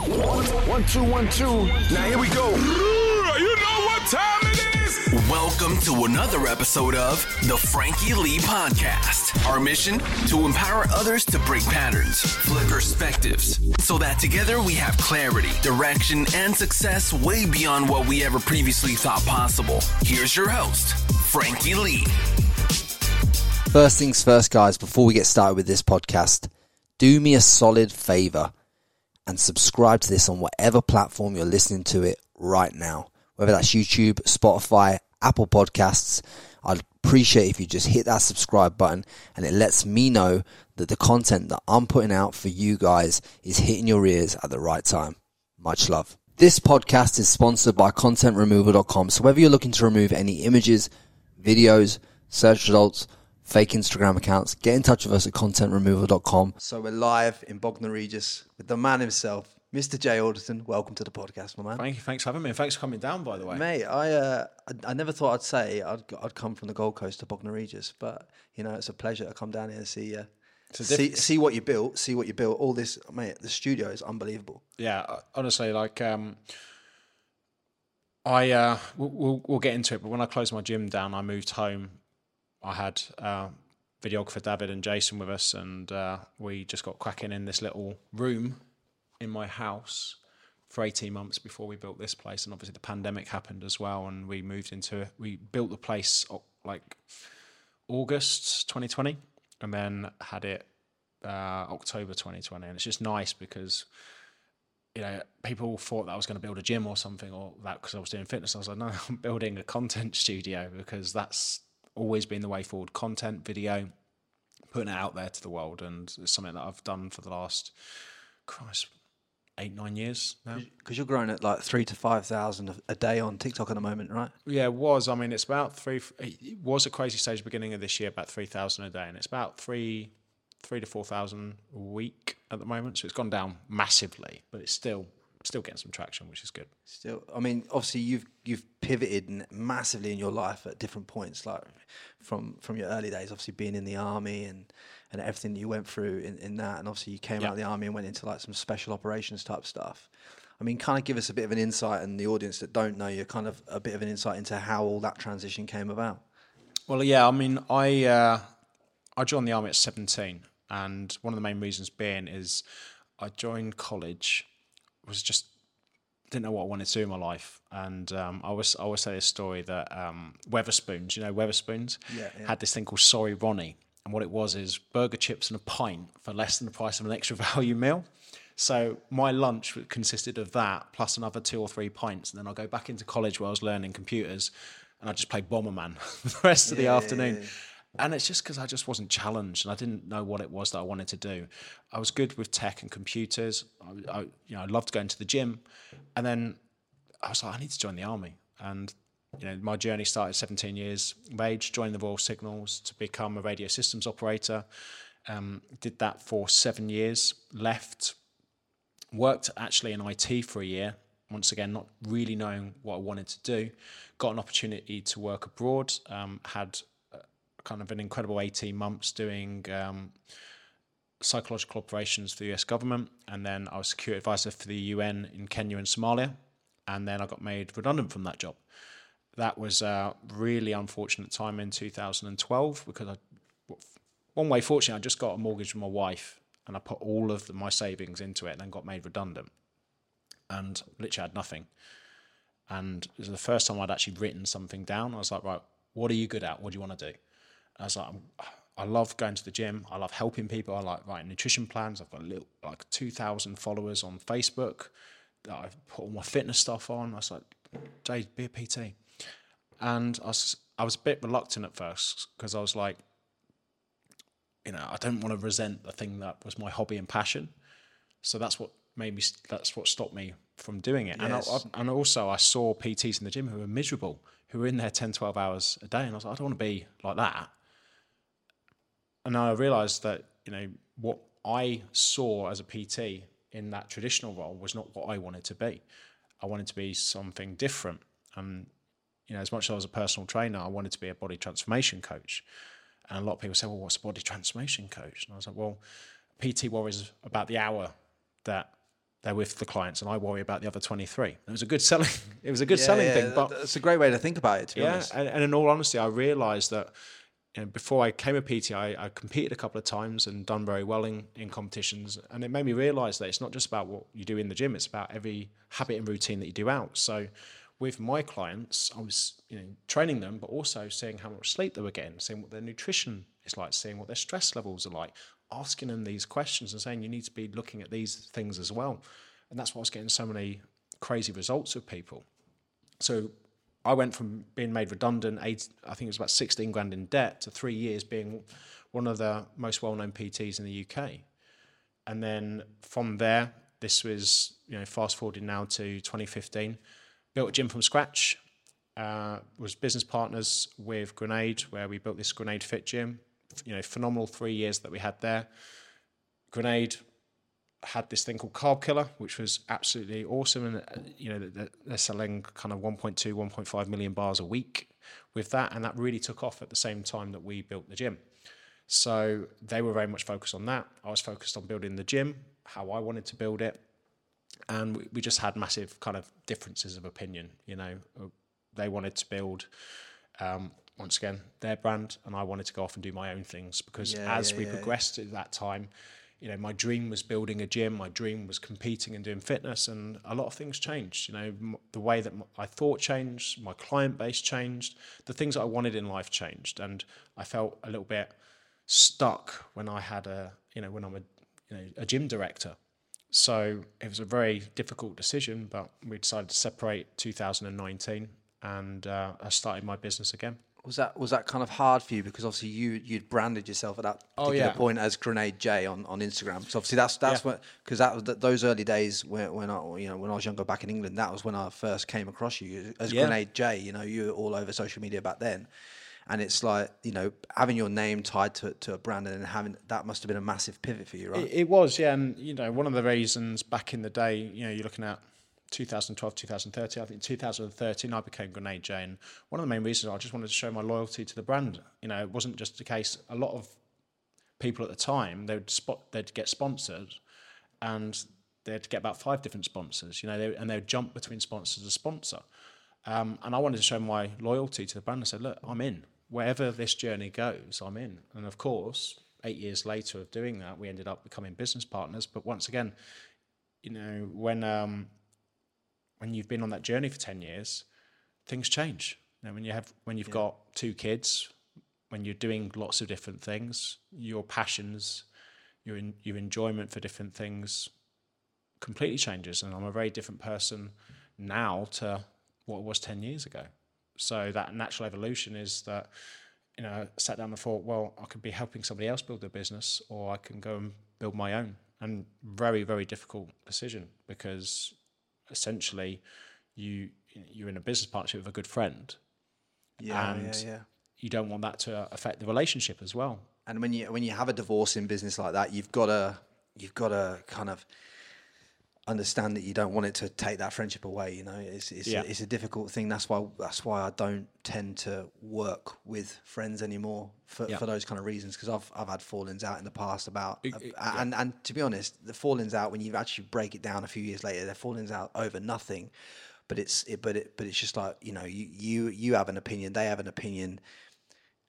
One, two, one, two. Now here we go. You know what time it is? Welcome to another episode of the Frankie Lee Podcast. Our mission to empower others to break patterns, flip perspectives, so that together we have clarity, direction, and success way beyond what we ever previously thought possible. Here's your host, Frankie Lee. First things first, guys, before we get started with this podcast, do me a solid favor and subscribe to this on whatever platform you're listening to it right now, whether that's YouTube, Spotify, Apple Podcasts. I'd appreciate if you just hit that subscribe button and it lets me know that the content that I'm putting out for you guys is hitting your ears at the right time. Much love. This podcast is sponsored by contentremoval.com. So whether you're looking to remove any images, videos, search results, fake Instagram accounts, get in touch with us at contentremoval.com. So we're live in Bognor Regis with the man himself, Mr. Jay Alderton. Welcome to the podcast, my man. Thank you. Thanks for having me. Thanks for coming down, by the way. Mate, I, uh, I I never thought I'd say I'd I'd come from the Gold Coast to Bognor Regis, but you know it's a pleasure to come down here and see uh, a see see what you built, see what you built. All this, mate. The studio is unbelievable. Yeah, uh, honestly, like um, I uh, we'll, we'll we'll get into it. But when I closed my gym down, I moved home. I had uh, videographer David and Jason with us, and uh, we just got cracking in this little room in my house for 18 months before we built this place and obviously the pandemic happened as well and we moved into it. we built the place like august 2020 and then had it uh, october 2020 and it's just nice because you know people thought that i was going to build a gym or something or that because i was doing fitness i was like no i'm building a content studio because that's always been the way forward content video putting it out there to the world and it's something that i've done for the last christ eight nine years now Because you're growing at like three to five thousand a- day on TikTok at the moment, right? Yeah, it was. I mean, it's about three. It was a crazy stage beginning of this year, about three thousand a day, and it's about three, three to four thousand a week at the moment. So it's gone down massively, but it's still still getting some traction, which is good. Still, I mean, obviously you've you've pivoted massively in your life at different points, like from from your early days, obviously being in the army and and everything you went through in, in that, and obviously you came Yeah. out of the army and went into like some special operations type stuff. I mean, kind of give us a bit of an insight, and the audience that don't know you, kind of a bit of an insight into how all that transition came about. Well, yeah, I mean, I uh, I joined the army at seventeen, and one of the main reasons being is I joined college was just didn't know what I wanted to do in my life, and um, I always I always say this story that um, Wetherspoons, you know Wetherspoons, Yeah, yeah. had this thing called Sorry Ronnie, and what it was is burger chips and a pint for less than the price of an extra value meal. So my lunch consisted of that plus another two or three pints, and then I'll go back into college where I was learning computers, and I just play Bomberman the rest of the afternoon. And it's just because I just wasn't challenged, and I didn't know what it was that I wanted to do. I was good with tech and computers. I, I you know, I loved going to the gym, and then I was like, I need to join the army. And you know, my journey started 17 years of age, joined the Royal Signals to become a radio systems operator. Um, did that for seven years. Left, worked actually in IT for a year. Once again, not really knowing what I wanted to do. Got an opportunity to work abroad. Um, had kind of an incredible 18 months doing um, psychological operations for the US government. And then I was security advisor for the UN in Kenya and Somalia. And then I got made redundant from that job. That was a really unfortunate time in 2012 because I, one way, fortunately, I just got a mortgage from my wife and I put all of the, my savings into it and then got made redundant and literally had nothing. And it was the first time I'd actually written something down. I was like, right, what are you good at? What do you want to do? And I was like, I'm, I love going to the gym. I love helping people. I like writing nutrition plans. I've got a little, like 2,000 followers on Facebook that I've put all my fitness stuff on. I was like, Jay, be a PT. And I was, I was a bit reluctant at first because I was like, you know, I don't want to resent the thing that was my hobby and passion. So that's what made me, that's what stopped me from doing it. And, I, I, and also, I saw PTs in the gym who were miserable, who were in there 10, 12 hours a day. And I was like, I don't want to be like that. And I realized that, you know, what I saw as a PT in that traditional role was not what I wanted to be. I wanted to be something different. And, you know, as much as I was a personal trainer, I wanted to be a body transformation coach. And a lot of people say, well, what's a body transformation coach? And I was like, well, PT worries about the hour that they're with the clients, and I worry about the other 23. It was a good selling. It was a good selling thing, but it's a great way to think about it. To be yeah, honest, and, and in all honesty, I realised that know, before I came a PT, I, I competed a couple of times and done very well in, in competitions, and it made me realise that it's not just about what you do in the gym; it's about every habit and routine that you do out. So, with my clients, I was you know training them, but also seeing how much sleep they were getting, seeing what their nutrition is like, seeing what their stress levels are like, asking them these questions and saying you need to be looking at these things as well, and that's why I was getting so many crazy results with people. So I went from being made redundant, eight, I think it was about 16 grand in debt, to three years being one of the most well known PTs in the UK. And then from there, this was, you know, fast forwarding now to 2015, built a gym from scratch, uh, was business partners with Grenade, where we built this Grenade Fit gym. You know, phenomenal three years that we had there. Grenade had this thing called Carb Killer, which was absolutely awesome. And, uh, you know, they're selling kind of 1.2, 1.5 million bars a week with that. And that really took off at the same time that we built the gym. So they were very much focused on that. I was focused on building the gym, how I wanted to build it. And we just had massive kind of differences of opinion. You know, they wanted to build, um, once again, their brand, and I wanted to go off and do my own things because Yeah, as yeah, we yeah, progressed at that time, you know, my dream was building a gym. My dream was competing and doing fitness, and a lot of things changed. You know, m- the way that m- I thought changed, my client base changed, the things that I wanted in life changed, and I felt a little bit stuck when I had a, you know, when I'm a, you know, a gym director. So it was a very difficult decision, but we decided to separate 2019, and uh, I started my business again. Was that was that kind of hard for you because obviously you you'd branded yourself at that Oh, particular yeah. point as Grenade J on, on Instagram. So obviously that's that's Yeah. what because that was th- those early days when when I you know when I was younger back in England. That was when I first came across you as Yeah. Grenade J. You know you were all over social media back then. And it's like you know having your name tied to, to a brand and having that must have been a massive pivot for you, right? It, it was, yeah, and you know, one of the reasons back in the day, you know, you're looking at 2012, 2013. I think 2013 I became Grenade J, and one of the main reasons I just wanted to show my loyalty to the brand. You know, it wasn't just the case. A lot of people at the time they would spot they'd get sponsored, and they'd get about five different sponsors. You know, they, and they would jump between sponsor to sponsor. Um, and I wanted to show my loyalty to the brand. I said, look, I'm in. Wherever this journey goes, I'm in. And of course, eight years later of doing that, we ended up becoming business partners. But once again, you know, when um, when you've been on that journey for ten years, things change. Know, when you have when you've got two kids, when you're doing lots of different things, your passions, your in, your enjoyment for different things completely changes. And I'm a very different person now to what it was 10 years ago. So that natural evolution is that, you know, I sat down and thought, well, I could be helping somebody else build their business or I can go and build my own. And very, very difficult decision because essentially you you're in a business partnership with a good friend yeah, and yeah, yeah. you don't want that to affect the relationship as well. And when you when you have a divorce in business like that, you've got to you've got to kind of understand that you don't want it to take that friendship away. You know, it's it's, Yeah. a, it's a difficult thing. That's why that's why I don't tend to work with friends anymore for, Yeah. for those kind of reasons. Because I've I've had fallings out in the past about It- it- uh, and and to be honest, the fallings out when you actually break it down a few years later, they're fallings out over nothing. But it's it, but it but it's just like you know you you you have an opinion, they have an opinion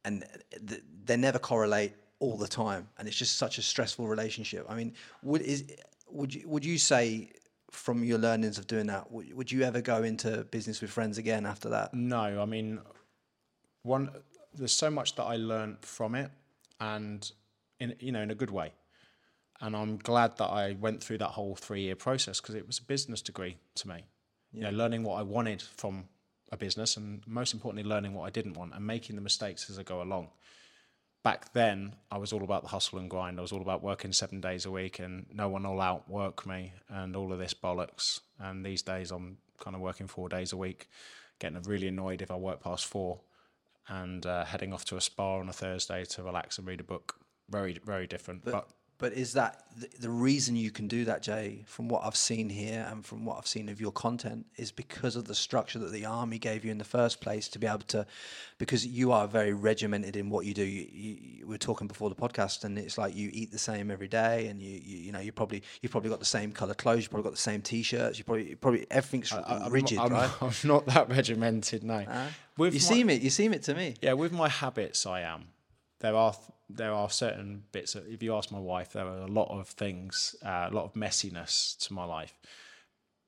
and th- they never correlate all the time, and it's just such a stressful relationship. I mean, would is would you would you say from your learnings of doing that, would, would you ever go into business with friends again after that? No, I mean, one. There's so much that I learned from it, and in you know in a good way. And I'm glad that I went through that whole three year process because it was a business degree to me. You know, learning what I wanted from a business, and most importantly, learning what I didn't want and making the mistakes as I go along. Back then, I was all about the hustle and grind. I was all about working seven days a week, and no one will outwork me, and all of this bollocks. And these days, I'm kind of working four days a week, getting really annoyed if I work past four, and uh, heading off to a spa on a Thursday to relax and read a book. Very, very different. But, but is that the, the reason you can do that, Jay? From what I've seen here and from what I've seen of your content, is because of the structure that the army gave you in the first place to be able to, because you are very regimented in what you do. You, you, you- we were talking before the podcast, and it's like you eat the same every day, and you you, you know you probably you've probably got the same color clothes, you probably got the same t-shirts, you probably probably everything's I- I'm rigid, not, I'm, right? I'm not that regimented, no. With you my- seem it. You seem it to me. Yeah, with my habits, I am. There are there are certain bits. That, if you ask my wife, there are a lot of things, uh, a lot of messiness to my life.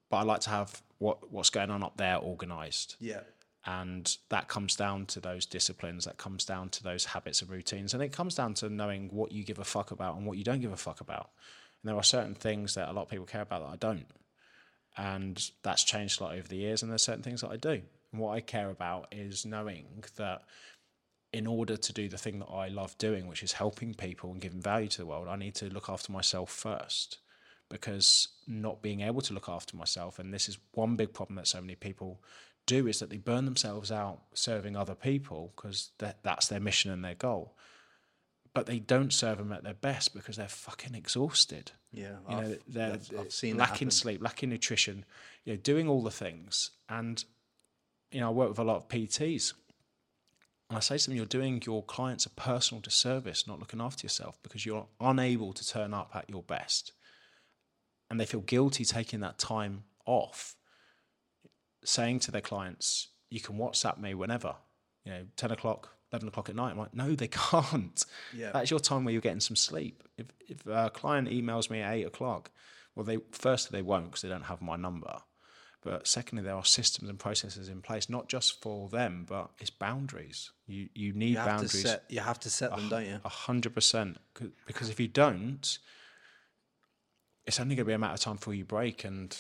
But I like to have what what's going on up there organised. Yeah. and that comes down to those disciplines that comes down to those habits and routines and it comes down to knowing what you give a fuck about and what you don't give a fuck about and there are certain things that a lot of people care about that i don't and that's changed a lot over the years and there's certain things that i do and what i care about is knowing that in order to do the thing that i love doing which is helping people and giving value to the world i need to look after myself first. Because not being able to look after myself and this is one big problem that so many people do is that they burn themselves out serving other people because that, that's their mission and their goal. But they don't serve them at their best because they're fucking exhausted. Yeah, you I've- they're I've- I've seen lacking sleep lacking nutrition you know doing all the things. And you know i work with a lot of pts and I say to them, you're doing your clients a personal disservice, not looking after yourself because you're unable to turn up at your best. And they feel guilty taking that time off, saying to their clients, you can WhatsApp me whenever, you know, 10 o'clock, 11 o'clock at night. I'm like, no, they can't. Yeah. That's your time where you're getting some sleep. If, if a client emails me at 8 o'clock, well, they firstly, they won't because they don't have my number. But secondly, there are systems and processes in place, not just for them, but it's boundaries. You you need You boundaries. set. You have to set them, don't you? A hundred percent. Because if you don't, it's only going to be a matter of time before you break. And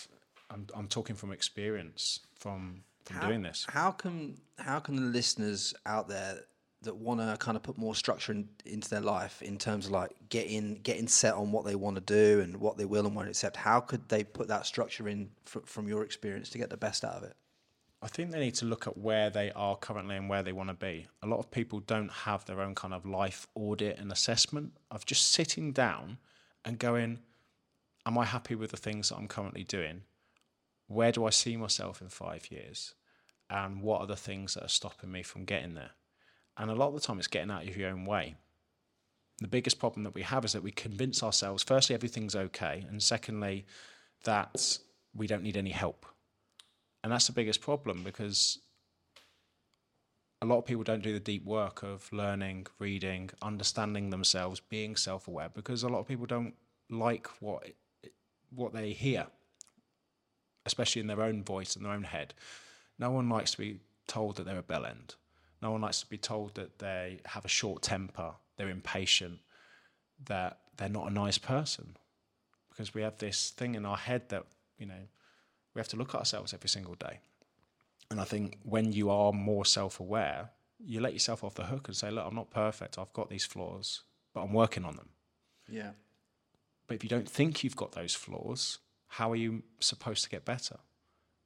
I'm I'm talking from experience from from How- doing this. How can how can the listeners out there that want to kind of put more structure in, into their life in terms of like getting getting set on what they want to do and what they will and won't accept? How could they put that structure in fr- from your experience to get the best out of it? I think they need to look at where they are currently and where they want to be. A lot of people don't have their own kind of life audit and assessment of just sitting down and going, Am I happy with the things that I'm currently doing? Where do I see myself in five years? And what are the things that are stopping me from getting there? And a lot of the time, it's getting out of your own way. The biggest problem that we have is that we convince ourselves, firstly, everything's okay. And secondly, that we don't need any help. And that's the biggest problem because a lot of people don't do the deep work of learning, reading, understanding themselves, being self-aware because a lot of people don't like what what they hear, especially in their own voice and their own head. No one likes to be told that they're a bell end. No one likes to be told that they have a short temper, they're impatient, that they're not a nice person. Because we have this thing in our head that, you know, we have to look at ourselves every single day. And I think when you are more self aware, you let yourself off the hook and say, look, I'm not perfect. I've got these flaws, but I'm working on them. Yeah. But if you don't think you've got those flaws, how are you supposed to get better?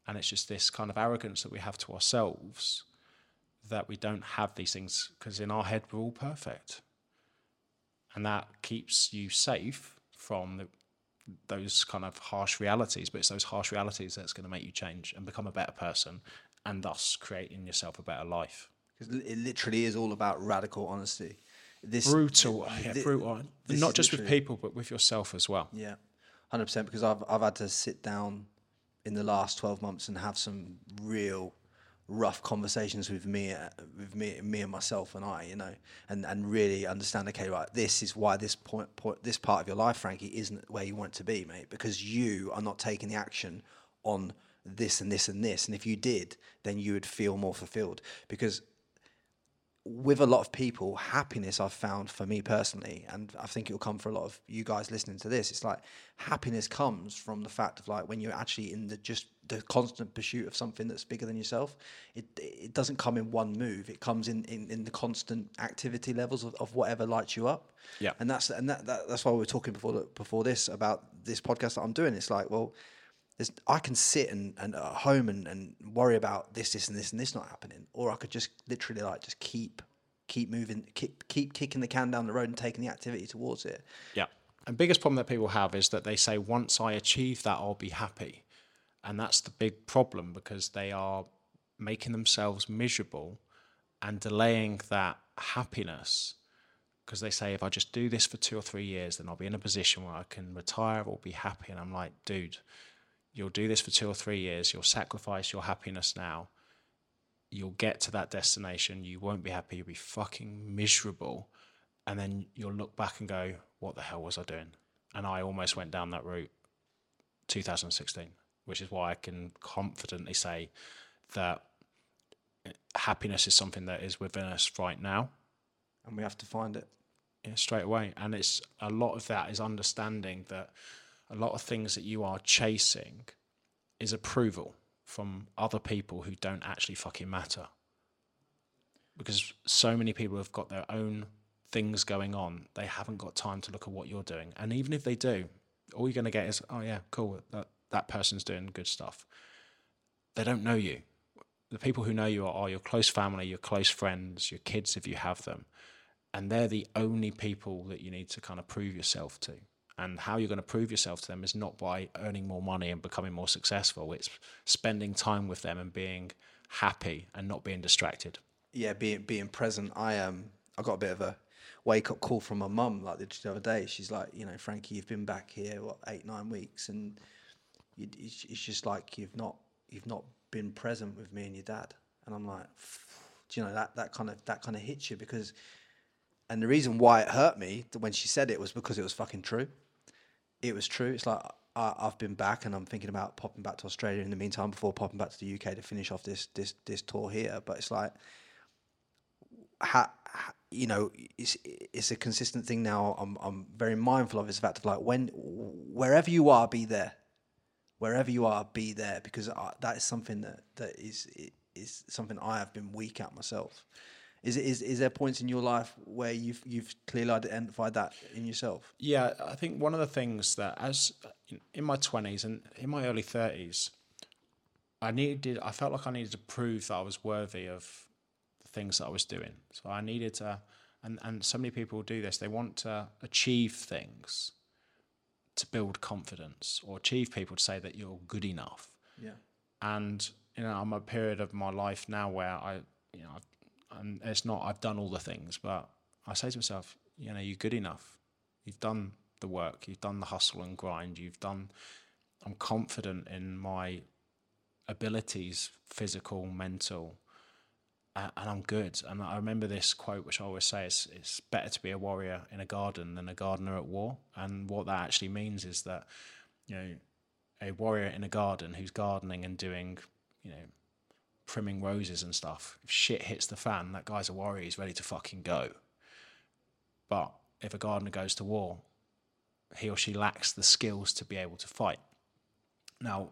And it's just this kind of arrogance that we have to ourselves that we don't have these things because in our head we're all perfect. And that keeps you safe from the, those kind of harsh realities, but it's those harsh realities that's going to make you change and become a better person and thus creating yourself a better life. Because it literally is all about radical honesty. This Brutal, yeah, brutal. this Not just with people, but with yourself as well. Yeah, hundred percent. Because I've I've had to sit down in the last twelve months and have some real rough conversations with me, uh, with me, me and myself and I, you know, and and really understand. Okay, right, this is why this point, point this part of your life, Frankie, isn't where you want it to be, mate. Because you are not taking the action on this and this and this. And if you did, then you would feel more fulfilled. Because with a lot of people, happiness I've found for me personally, and I think it'll come for a lot of you guys listening to this. It's like happiness comes from the fact of like when you're actually in the just the constant pursuit of something that's bigger than yourself. It it doesn't come in one move. It comes in in, in the constant activity levels of, of whatever lights you up. Yeah. and that's and that, that that's why we were talking before before this about this podcast that I'm doing. It's like well. There's, I can sit and, and at home and, and worry about this, this, and this, and this not happening, or I could just literally like just keep, keep moving, keep keep kicking the can down the road and taking the activity towards it. Yeah. and biggest problem that people have is that they say once I achieve that, I'll be happy, and that's the big problem because they are making themselves miserable and delaying that happiness because they say if I just do this for two or three years, then I'll be in a position where I can retire or be happy. And I'm like, dude, you'll do this for two or three years, you'll sacrifice your happiness now, you'll get to that destination, you won't be happy, you'll be fucking miserable. And then you'll look back and go, what the hell was I doing? And I almost went down that route 2016, which is why I can confidently say that happiness is something that is within us right now and we have to find it. Yeah, straight away. And it's a lot of that is understanding that a lot of things that you are chasing is approval from other people who don't actually fucking matter. Because so many people have got their own things going on, they haven't got time to look at what you're doing. And even if they do, all you're going to get is, oh, yeah, cool, that, that person's doing good stuff. They don't know you. The people who know you are, are your close family, your close friends, your kids, if you have them and they're the only people that you need to kind of prove yourself to. And how you're going to prove yourself to them is not by earning more money and becoming more successful. It's spending time with them and being happy and not being distracted. Yeah, being being present. I um I got a bit of a wake up call from my mum like the other day. She's like, you know, Frankie, you've been back here what eight nine weeks, and it's, it's just like you've not you've not been present with me and your dad. And I'm like, do you know that that kind of that kind of hits you because and the reason why it hurt me when she said it was because it was fucking true. It was true. It's like I, have been back and I'm thinking about popping back to Australia in the meantime before popping back to the UK to finish off this this this tour here. But it's like, ha, ha, you know, it's it's a consistent thing now. I'm I'm very mindful of. It's the fact of like when wherever you are, be there. Wherever you are, be there because I, that is something that that is is something I have been weak at myself. Is, is is there points in your life where you've you've clearly identified that in yourself? Yeah, I think one of the things that as in my twenties and in my early thirties, I needed I felt like I needed to prove that I was worthy of the things that I was doing. So I needed to, and and so many people do this. They want to achieve things to build confidence or achieve people to say that you're good enough. Yeah. And you know, I'm a period of my life now where I, you know, I've and it's not I've done all the things, but I say to myself, you know, you're good enough. You've done the work. You've done the hustle and grind. You've done. I'm confident in my abilities, physical, mental, and I'm good. And I remember this quote, which I always say: it's, "It's better to be a warrior in a garden than a gardener at war." And what that actually means is that, you know, a warrior in a garden who's gardening and doing, you know, trimming roses and stuff. If shit hits the fan, that guy's a warrior. He's ready to fucking go. But if a gardener goes to war, he or she lacks the skills to be able to fight. Now,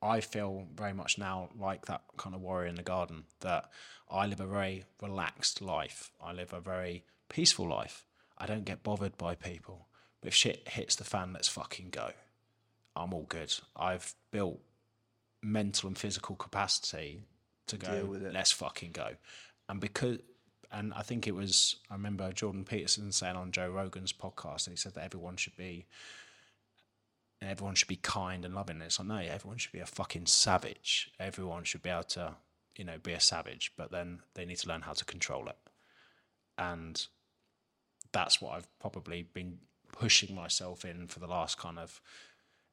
I feel very much now like that kind of warrior in the garden, that I live a very relaxed life. I live a very peaceful life. I don't get bothered by people. But if shit hits the fan, let's fucking go. I'm all good. I've built mental and physical capacity to go. Let's fucking go. And because, and I think it was, I remember Jordan Peterson saying on Joe Rogan's podcast, and he said that everyone should be, everyone should be kind and loving. It's like, no, everyone should be a fucking savage. Everyone should be able to, you know, be a savage, but then they need to learn how to control it. And that's what I've probably been pushing myself in for the last kind of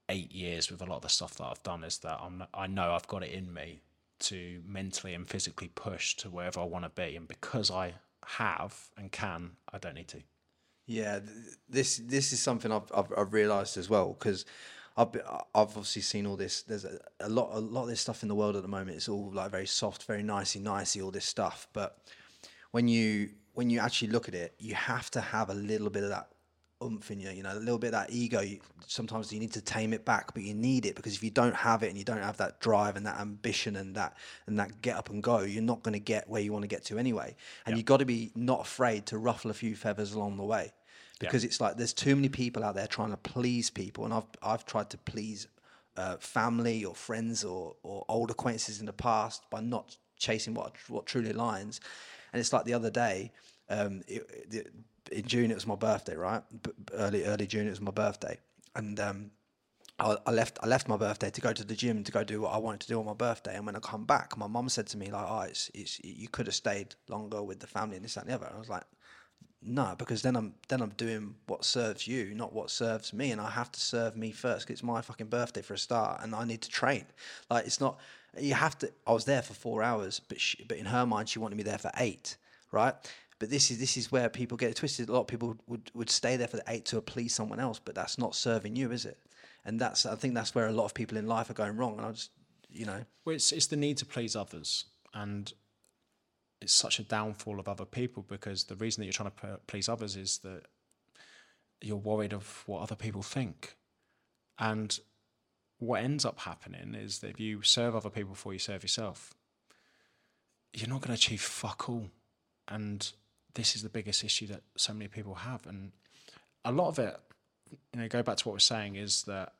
eight years with a lot of the stuff that I've done is that I'm I know I've got it in me to mentally and physically push to wherever I want to be. And because I have and can, I don't need to. Yeah, this this is something I've I've, I've realised as well because I've been, I've obviously seen all this. There's a, a, lot a lot of this stuff in the world at the moment. It's all like very soft, very nicey nicey, all this stuff. But when you when you actually look at it, you have to have a little bit of that oomph in you, you know, a little bit of that ego. You, sometimes you need to tame it back, but you need it because if you don't have it and you don't have that drive and that ambition and that and that get up and go, you're not going to get where you want to get to anyway. And you've got to be not afraid to ruffle a few feathers along the way, because it's like there's too many people out there trying to please people, and I've I've tried to please uh, family or friends or or old acquaintances in the past by not chasing what what truly aligns. And it's like the other day um, it, it, in June it was my birthday, right? Early early June it was my birthday, and um, I, I left I left my birthday to go to the gym to go do what I wanted to do on my birthday. And when I come back, my mum said to me like, "Oh, it's, it's you could have stayed longer with the family and this that, and the other." And I was like, "No, because then I'm then I'm doing what serves you, not what serves me, and I have to serve me first. 'cause it's my fucking birthday for a start, and I need to train. Like it's not you have to. I was there for four hours, but she, but in her mind, she wanted me there for eight, right? But this is this is where people get twisted. A lot of people would, would stay there for the eight to please someone else, but that's not serving you, is it? And that's I think that's where a lot of people in life are going wrong. And I just you know Well, it's, it's the need to please others, and it's such a downfall of other people because the reason that you're trying to please others is that you're worried of what other people think, and what ends up happening is that if you serve other people before you serve yourself, you're not going to achieve fuck all, and this is the biggest issue that so many people have, and a lot of it, you know, go back to what we're saying is that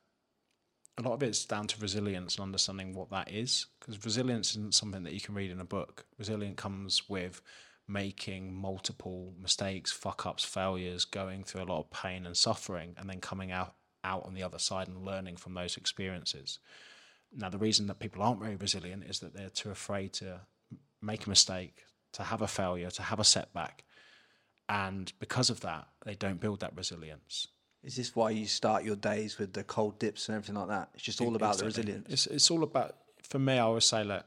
a lot of it's down to resilience and understanding what that is. Because resilience isn't something that you can read in a book. Resilience comes with making multiple mistakes fuck ups failures going through a lot of pain and suffering and then coming out out on the other side and learning from those experiences. Now the reason that people aren't very resilient is that they're too afraid to make a mistake to have a failure to have a setback and because of that they don't build that resilience is this why you start your days with the cold dips and everything like that? It's just all about the resilience. It's it's all about for me. I always say that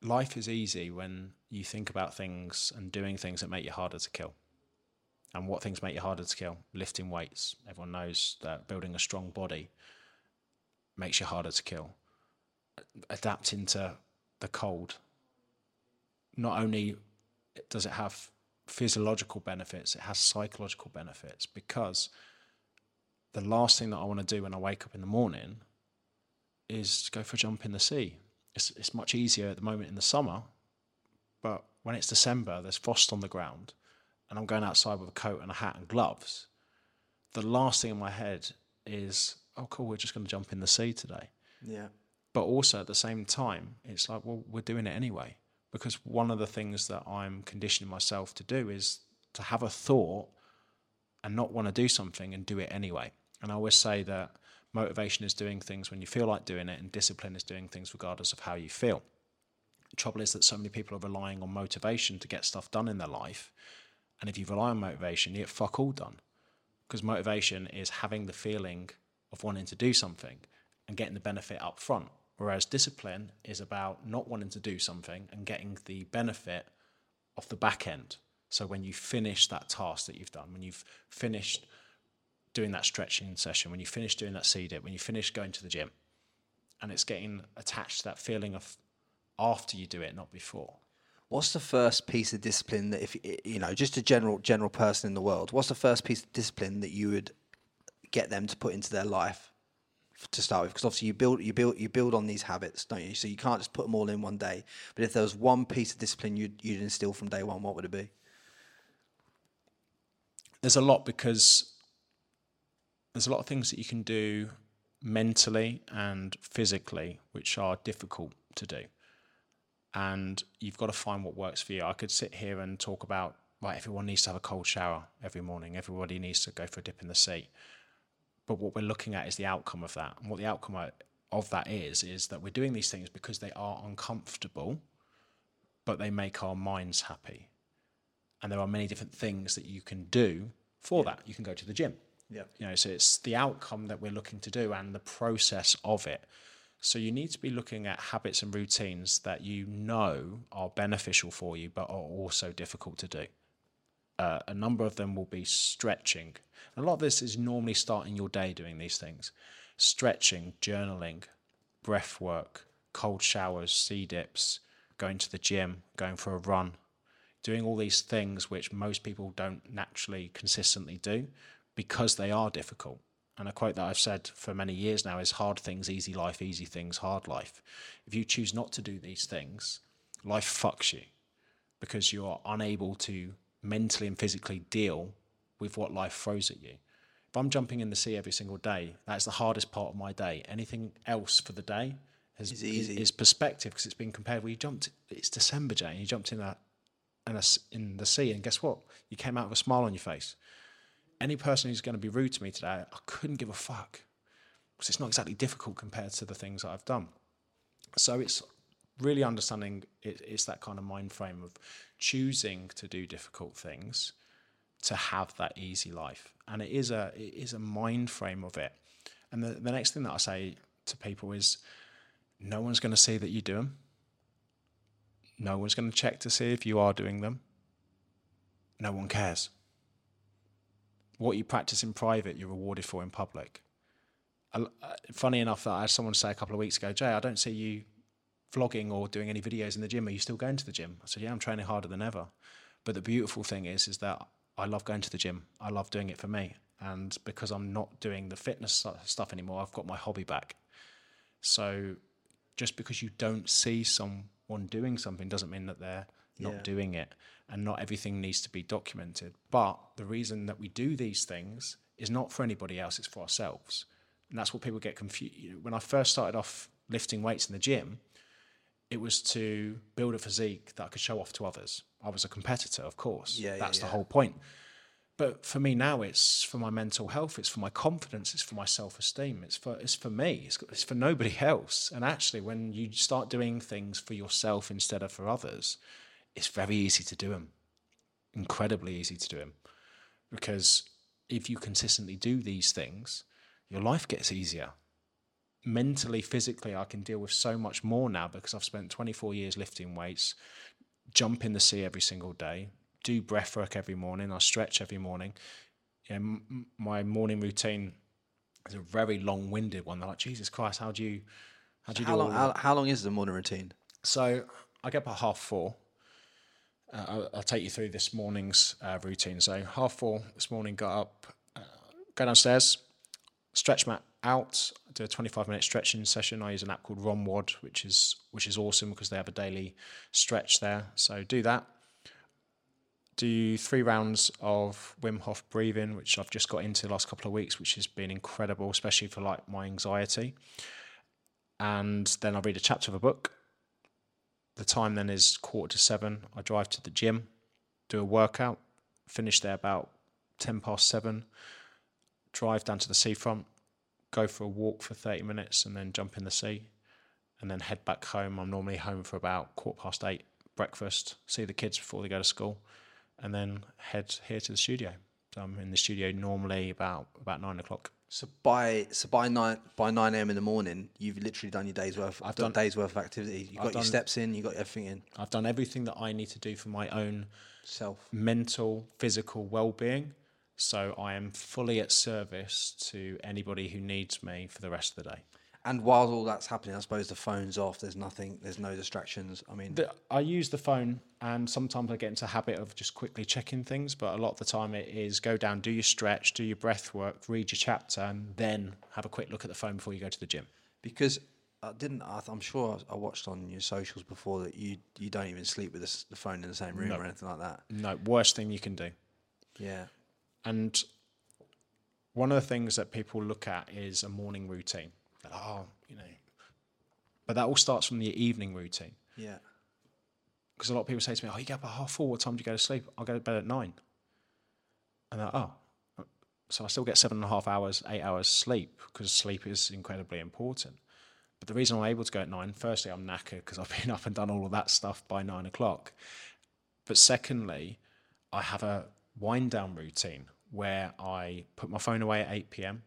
life is easy when you think about things and doing things that make you harder to kill. And what things make you harder to kill? Lifting weights. Everyone knows that building a strong body makes you harder to kill. Adapting to the cold. Not only does it have physiological benefits, it has psychological benefits because the last thing that I want to do when I wake up in the morning is to go for a jump in the sea. It's, it's much easier at the moment in the summer, but when it's December, there's frost on the ground, and I'm going outside with a coat and a hat and gloves. The last thing in my head is, oh, cool, we're just going to jump in the sea today. Yeah. But also at the same time, it's like, well, we're doing it anyway. Because one of the things that I'm conditioning myself to do is to have a thought and not want to do something and do it anyway. And I always say that motivation is doing things when you feel like doing it, and discipline is doing things regardless of how you feel. The trouble is that so many people are relying on motivation to get stuff done in their life. And if you rely on motivation, you get fuck all done. Because motivation is having the feeling of wanting to do something and getting the benefit up front. Whereas discipline is about not wanting to do something and getting the benefit off the back end. So when you finish that task that you've done, when you've finished doing that stretching session, when you finish doing that C dip, when you finish going to the gym, and it's getting attached to that feeling of after you do it, not before. What's the first piece of discipline that if you know, just a general general person in the world, what's the first piece of discipline that you would get them to put into their life to start with? Because obviously you build you build you build on these habits, don't you? So you can't just put them all in one day. But if there was one piece of discipline you'd you'd instill from day one, what would it be? there's a lot because there's a lot of things that you can do mentally and physically which are difficult to do and you've got to find what works for you i could sit here and talk about right everyone needs to have a cold shower every morning everybody needs to go for a dip in the sea but what we're looking at is the outcome of that. And what the outcome of that is is that we're doing these things because they are uncomfortable but they make our minds happy. And there are many different things that you can do for that. You can go to the gym. Yeah. you know so it's the outcome that we're looking to do and the process of it. So you need to be looking at habits and routines that you know are beneficial for you but are also difficult to do uh, a number of them will be stretching a lot of this is normally starting your day doing these things stretching journaling breath work cold showers sea dips going to the gym going for a run doing all these things which most people don't naturally consistently do because they are difficult. And a quote that I've said for many years now is hard things, easy life, easy things, hard life. If you choose not to do these things, life fucks you because you're unable to mentally and physically deal with what life throws at you. If I'm jumping in the sea every single day, that's the hardest part of my day. Anything else for the day is, Is easy. is perspective because it's been compared. Well, you jumped, it's December, Jay, and you jumped in that and a s in the sea, and guess what? You came out with a smile on your face. Any person who's going to be rude to me today, I couldn't give a fuck because it's not exactly difficult compared to the things that I've done. So it's really understanding it, it's that kind of mind frame of choosing to do difficult things to have that easy life, and it is a it is a mind frame of it. And the, the next thing that I say to people is, no one's going to see that you do them. No one's going to check to see if you are doing them. No one cares. What you practice in private, you're rewarded for in public. Uh, funny enough, that I had someone say a couple of weeks ago, Jay, I don't see you vlogging or doing any videos in the gym. Are you still going to the gym? I said, Yeah, I'm training harder than ever. But the beautiful thing is, is that I love going to the gym. I love doing it for me. And because I'm not doing the fitness stuff anymore, I've got my hobby back. So just because you don't see someone doing something doesn't mean that they're not Yeah. doing it. And not everything needs to be documented. But the reason that we do these things is not for anybody else, it's for ourselves. And that's what people get confused. When I first started off lifting weights in the gym, it was to build a physique that I could show off to others. I was a competitor, of course. Yeah, yeah, That's the yeah. whole point. But for me now, it's for my mental health, it's for my confidence, it's for my self esteem, it's for it's for me, it's, it's for nobody else. And actually, when you start doing things for yourself instead of for others, it's very easy to do them, incredibly easy to do them, because if you consistently do these things, your life gets easier mentally, physically, I can deal with so much more now because I've spent 24 years lifting weights, jump in the sea every single day, do breath work every morning, I stretch every morning. Yeah, m- m- my morning routine is a very long-winded one. They're like, Jesus Christ, how do you, how do you How do long? all that?" How, how long is the morning routine? So I get up at half four. Uh, I'll, I'll take you through this morning's uh, routine. So half four this morning, got up, uh, go downstairs, stretch mat out, do a 25 minute stretching session. I use an app called ROMWOD, which is which is awesome because they have a daily stretch there. So do that. Do three rounds of Wim Hof breathing, which I've just got into the last couple of weeks, which has been incredible, especially for like my anxiety. And then I read a chapter of a book the time then is quarter to seven. I drive to the gym, do a workout, finish there about 10 past seven, drive down to the seafront, go for a walk for 30 minutes, and then jump in the sea, and then head back home. I'm normally home for about quarter past eight, breakfast, see the kids before they go to school, and then head here to the studio. So I'm in the studio normally about about nine o'clock. So by so by nine by nine a.m. in the morning, you've literally done your day's worth. I've done done- days worth of activity. You've got your steps in. You've got everything in. I've done everything that I need to do for my own Self. mental, physical well-being. So I am fully at service to anybody who needs me for the rest of the day. And while all that's happening, I suppose the phone's off. There's nothing. There's no distractions. I mean, The, I use the phone, and sometimes I get into a habit of just quickly checking things. But a lot of the time, it is go down, do your stretch, do your breath work, read your chapter, and then have a quick look at the phone before you go to the gym. because I didn't. I, I'm sure I watched on your socials before that you you don't even sleep with the, the phone in the same room or anything like that. No, worst thing you can do. Yeah. And one of the things that people look at is a morning routine. Oh, you know, but that all starts from the evening routine. Yeah. because a lot of people say to me, "Oh, you get up at half four. What time do you go to sleep?" I'll go to bed at nine. And they're, oh, so I still get seven and a half hours, eight hours sleep because sleep is incredibly important. But the reason I'm able to go at nine, firstly, I'm knackered because I've been up and done all of that stuff by nine o'clock. But secondly, I have a wind down routine where I put my phone away at eight p.m.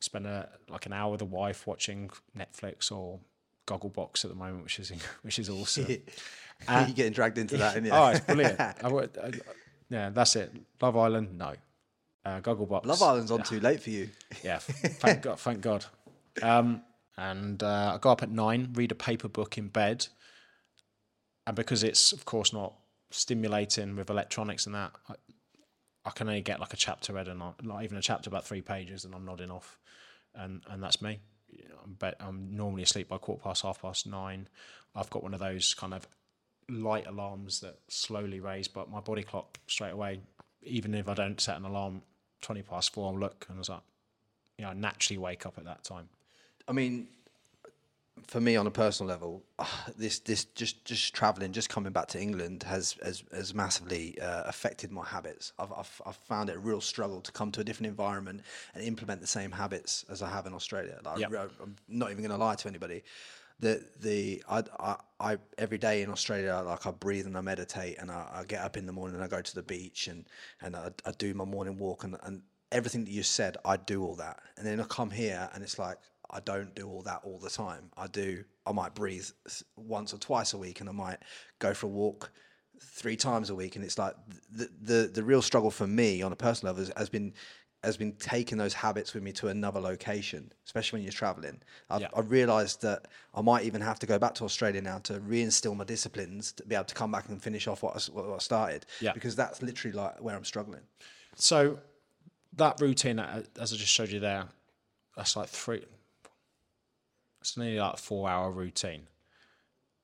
Spend a, like an hour with the wife watching Netflix or Gogglebox at the moment, which is which is awesome. You're getting dragged into that, is Oh, it's brilliant. I I, yeah, that's it. Love Island, no. Uh, Gogglebox. Love Island's on too late for you. Yeah, thank God. Thank God. Um, and uh, I go up at nine, read a paper book in bed, and because it's of course not stimulating with electronics and that, I, can only get like a chapter read and not, not even a chapter about three pages, and I'm nodding off, and and that's me. Know, I'm, I'm normally asleep by quarter past, half past nine. I've got one of those kind of light alarms that slowly raise, but my body clock straight away, even if I don't set an alarm, twenty past four, I'll look and I was like, you know, I naturally wake up at that time. I mean, for me on a personal level, ah, this this just just traveling, just coming back to England has has, has massively uh, affected my habits. I've, I've I've found it a real struggle to come to a different environment and implement the same habits as I have in Australia. Like, Yep. I, I'm not even going to lie to anybody. The the I, I I every day in Australia like I breathe and I meditate and I, I get up in the morning and I go to the beach and and I, I do my morning walk and and everything that you said I do all that and then I come here and it's like I don't do all that all the time. I do I might breathe once or twice a week and I might go for a walk three times a week and it's like the the the real struggle for me on a personal level has, has been has been taking those habits with me to another location, especially when you're traveling. I've, Yeah. I realised that I might even have to go back to Australia now to reinstill my disciplines to be able to come back and finish off what I, what I started. Yeah. Because that's literally like where I'm struggling. So that routine, uh, as I just showed you there, that's like three. It's nearly like a four-hour routine,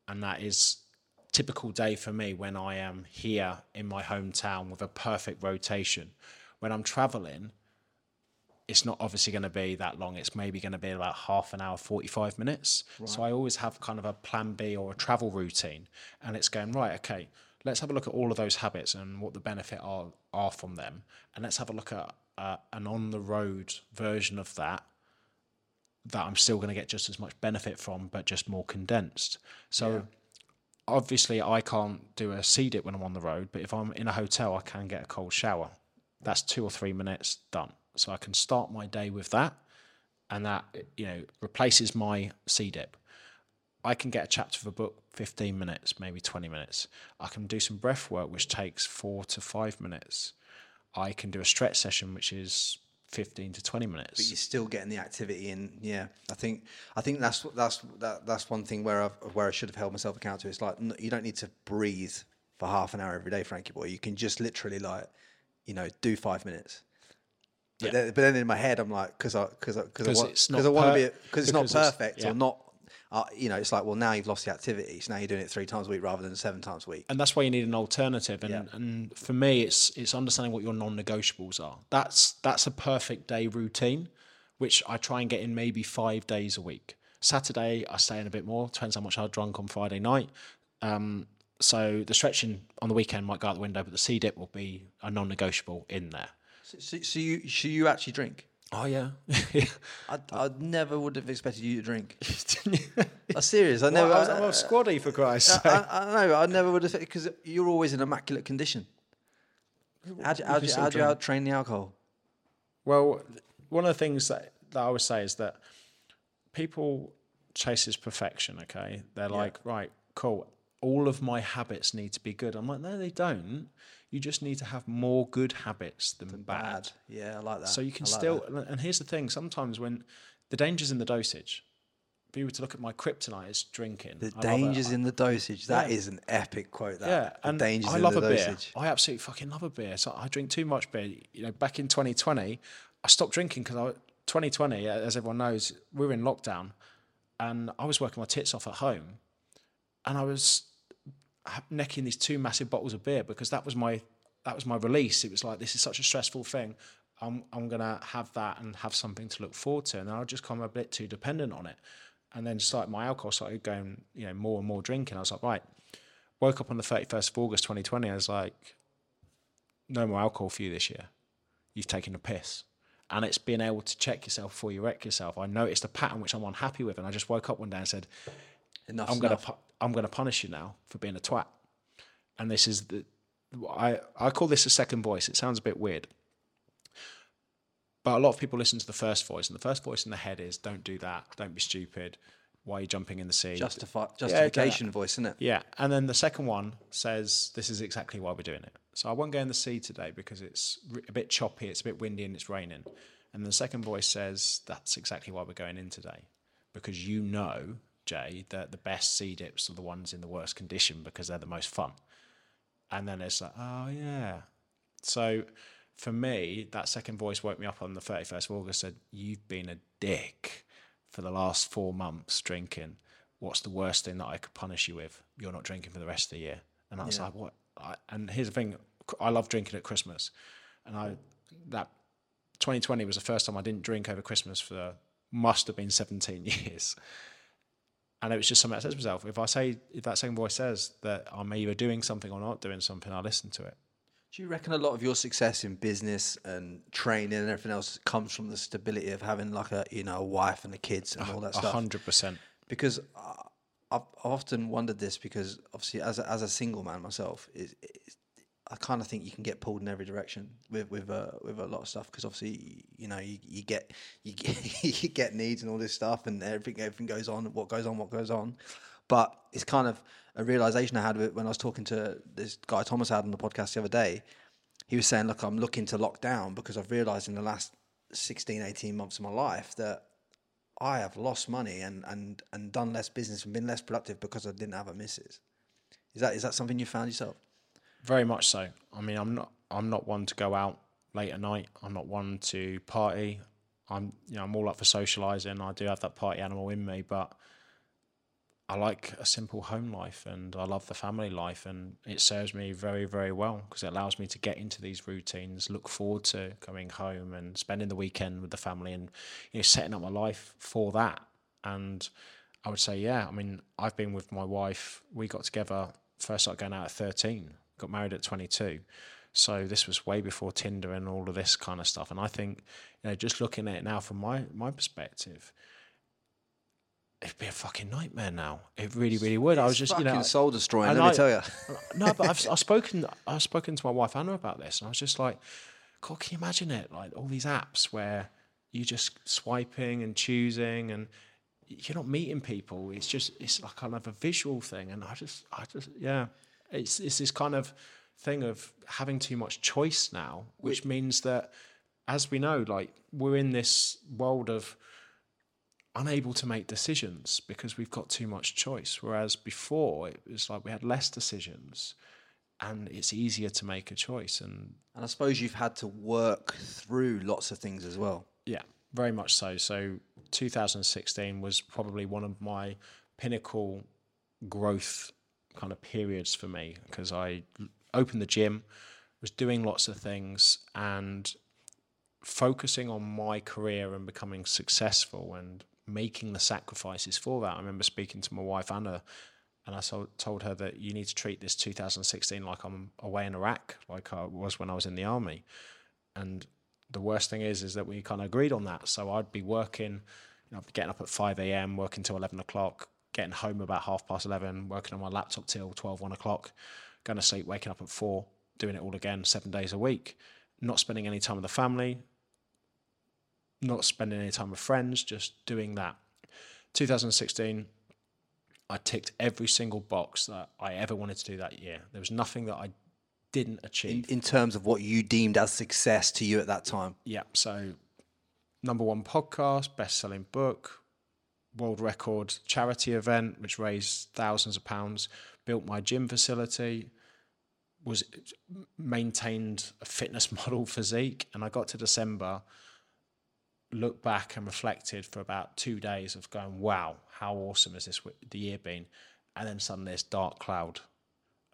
and that is typical day for me when I am here in my hometown with a perfect rotation. When I'm traveling, it's not obviously going to be that long. It's maybe going to be about half an hour, 45 minutes. So I always have kind of a plan B or a travel routine. And it's going, right, okay, let's have a look at all of those habits and what the benefit are, are from them. And let's have a look at uh, an on the road version of that that I'm still going to get just as much benefit from, but just more condensed. So obviously I can't do a sea dip when I'm on the road, but if I'm in a hotel, I can get a cold shower. That's two or three minutes done. So I can start my day with that, and that you know replaces my sea dip. I can get a chapter of a book 15 minutes, maybe 20 minutes. I can do some breath work, which takes four to five minutes. I can do a stretch session, which is 15 to 20 minutes. But you're still getting the activity in. Yeah, I think I think that's that's that, that's one thing where I where I should have held myself accountable to. It's like you don't need to breathe for half an hour every day, Frankie boy. You can just literally like, you know, do five minutes. But, Yeah. then, but then in my head, I'm like, because I because because I want because I want to be because it's not because it's- perfect yeah. or not. Uh, you know, it's like well now you've lost the activity, so now you're doing it three times a week rather than seven times a week. and that's why you need an alternative. And, Yeah. and for me, it's it's understanding what your non-negotiables are. That's that's a perfect day routine, which I try and get in maybe five days a week. Saturday, I stay in a bit more. Depends how much I drunk on Friday night. Um, so the stretching on the weekend might go out the window, but the sea dip will be a non-negotiable in there. So, so, so you so you actually drink? Oh yeah, I, I never would have expected you to drink. I'm serious. I never. I was, I- I was squaddy for Christ's sake. I, I know. I never would have because you're always in immaculate condition. How do you, how do how do you drink. outtrain the alcohol? Well, one of the things that, that I would say is that people chase this perfection, okay? They're like, right, cool. All of my habits need to be good. I'm like, no, they don't. You just need to have more good habits than, bad. Bad. Yeah, I like that. So you can like still, that. and here's the thing sometimes when the danger's in the dosage, if you were to look at my kryptonite, it's drinking. The I dangers in the dosage. That is Yeah. an epic quote. That. Yeah, the and dangers I in the a beer. dosage. I absolutely fucking love a beer. So I drink too much beer. You know, back in 2020, I stopped drinking because I 2020, as everyone knows, we were in lockdown, and I was working my tits off at home, and I was necking these two massive bottles of beer because that was my that was my release. It was like this is such a stressful thing. I'm I'm gonna have that and have something to look forward to, and then I just become a bit too dependent on it, and then started my alcohol started going you know more and more drinking. I was like right, woke up on the 31st of August 2020. I was like, no more alcohol for you this year. You've taken a piss. And it's being able to check yourself before you wreck yourself. I noticed a pattern which I'm unhappy with, and I just woke up one day and said, Enough. I'm gonna pu- I'm gonna punish you now for being a twat. And this is the I I call this a second voice. It sounds a bit weird. But a lot of people listen to the first voice, and the first voice in the head is don't do that, don't be stupid, why are you jumping in the sea? Justify, Yeah, justification voice, isn't it? Yeah, and then the second one says this is exactly why we're doing it. So I won't go in the sea today because it's a bit choppy, it's a bit windy, and it's raining. And the second voice says that's exactly why we're going in today because you know, Jay, that the best sea dips are the ones in the worst condition because they're the most fun. And then it's like, oh yeah. So for me, that second voice woke me up on the 31st of August. Said, "You've been a dick for the last four months drinking. What's the worst thing that I could punish you with? You're not drinking for the rest of the year." And I was like, "What?" I, and here's the thing: I love drinking at Christmas, and I that 2020 was the first time I didn't drink over Christmas for must have been 17 years. And it was just something I said to myself. If I say, if that second voice says that I'm either doing something or not doing something, I listen to it. Do you reckon a lot of your success in business and training and everything else comes from the stability of having like a you know a wife and the kids and all that A stuff? hundred percent. Because I- I've, often wondered this because obviously as a, as a single man myself, it, it, I kind of think you can get pulled in every direction with with uh, with a lot of stuff because obviously you know you, you get you get you get needs and all this stuff and everything everything goes on what goes on what goes on, but it's kind of a realization I had when I was talking to this guy Thomas had on the podcast the other day. He was saying, look, I'm looking to lock down because I've realized in the last 16, 18 months of my life that I have lost money and, and, and done less business and been less productive because I didn't have a missus. Is that is that something you found yourself? Very much so. I mean, I'm not. I'm not one to go out late at night. I'm not one to party. I'm. You know, I'm all up for socialising. I do have that party animal in me, but I like a simple home life, and I love the family life, and it serves me very, very well because it allows me to get into these routines, look forward to coming home and spending the weekend with the family, and you know, setting up my life for that. And I would say, yeah. I mean, I've been with my wife. We got together first started going out at 13, got married at 22. So this was way before Tinder and all of this kind of stuff. And I think, you know, just looking at it now from my my perspective, it'd be a fucking nightmare now. It really, really would. I was just, you know, soul destroying. Let me tell you. no, but I've, I've spoken I've spoken to my wife Anna about this, and I was just like, God, can you imagine it? Like all these apps where you're just swiping and choosing, and you're not meeting people. It's just it's like kind of a visual thing, and I just I just yeah, it's it's this kind of thing of having too much choice now, which mm. means that as we know, like we're in this world of unable to make decisions because we've got too much choice. Whereas before it was like we had less decisions and it's easier to make a choice. And And I suppose you've had to work through lots of things as well. yeah, very much so. So 2016 was probably one of my pinnacle growth kind of periods for me because I opened the gym, was doing lots of things and focusing on my career and becoming successful and making the sacrifices for that. I remember speaking to my wife Anna, and I told her that you need to treat this 2016 like I'm away in Iraq, like I was when I was in the army. And the worst thing is, is that we kind of agreed on that. So I'd be working, you know, I'd be getting up at 5 a.m., working till 11 o'clock, getting home about half past 11, working on my laptop till 12, 1 o'clock, going to sleep, waking up at 4, doing it all again seven days a week, not spending any time with the family, not spending any time with friends, just doing that. 2016, I ticked every single box that I ever wanted to do that year. There was nothing that I didn't achieve. In, in terms of what you deemed as success to you at that time. Yeah. So, number one podcast, best selling book, world record charity event, which raised thousands of pounds, built my gym facility, was maintained a fitness model physique. And I got to December, looked back and reflected for about two days of going, wow, how awesome has this the year been? And then suddenly this dark cloud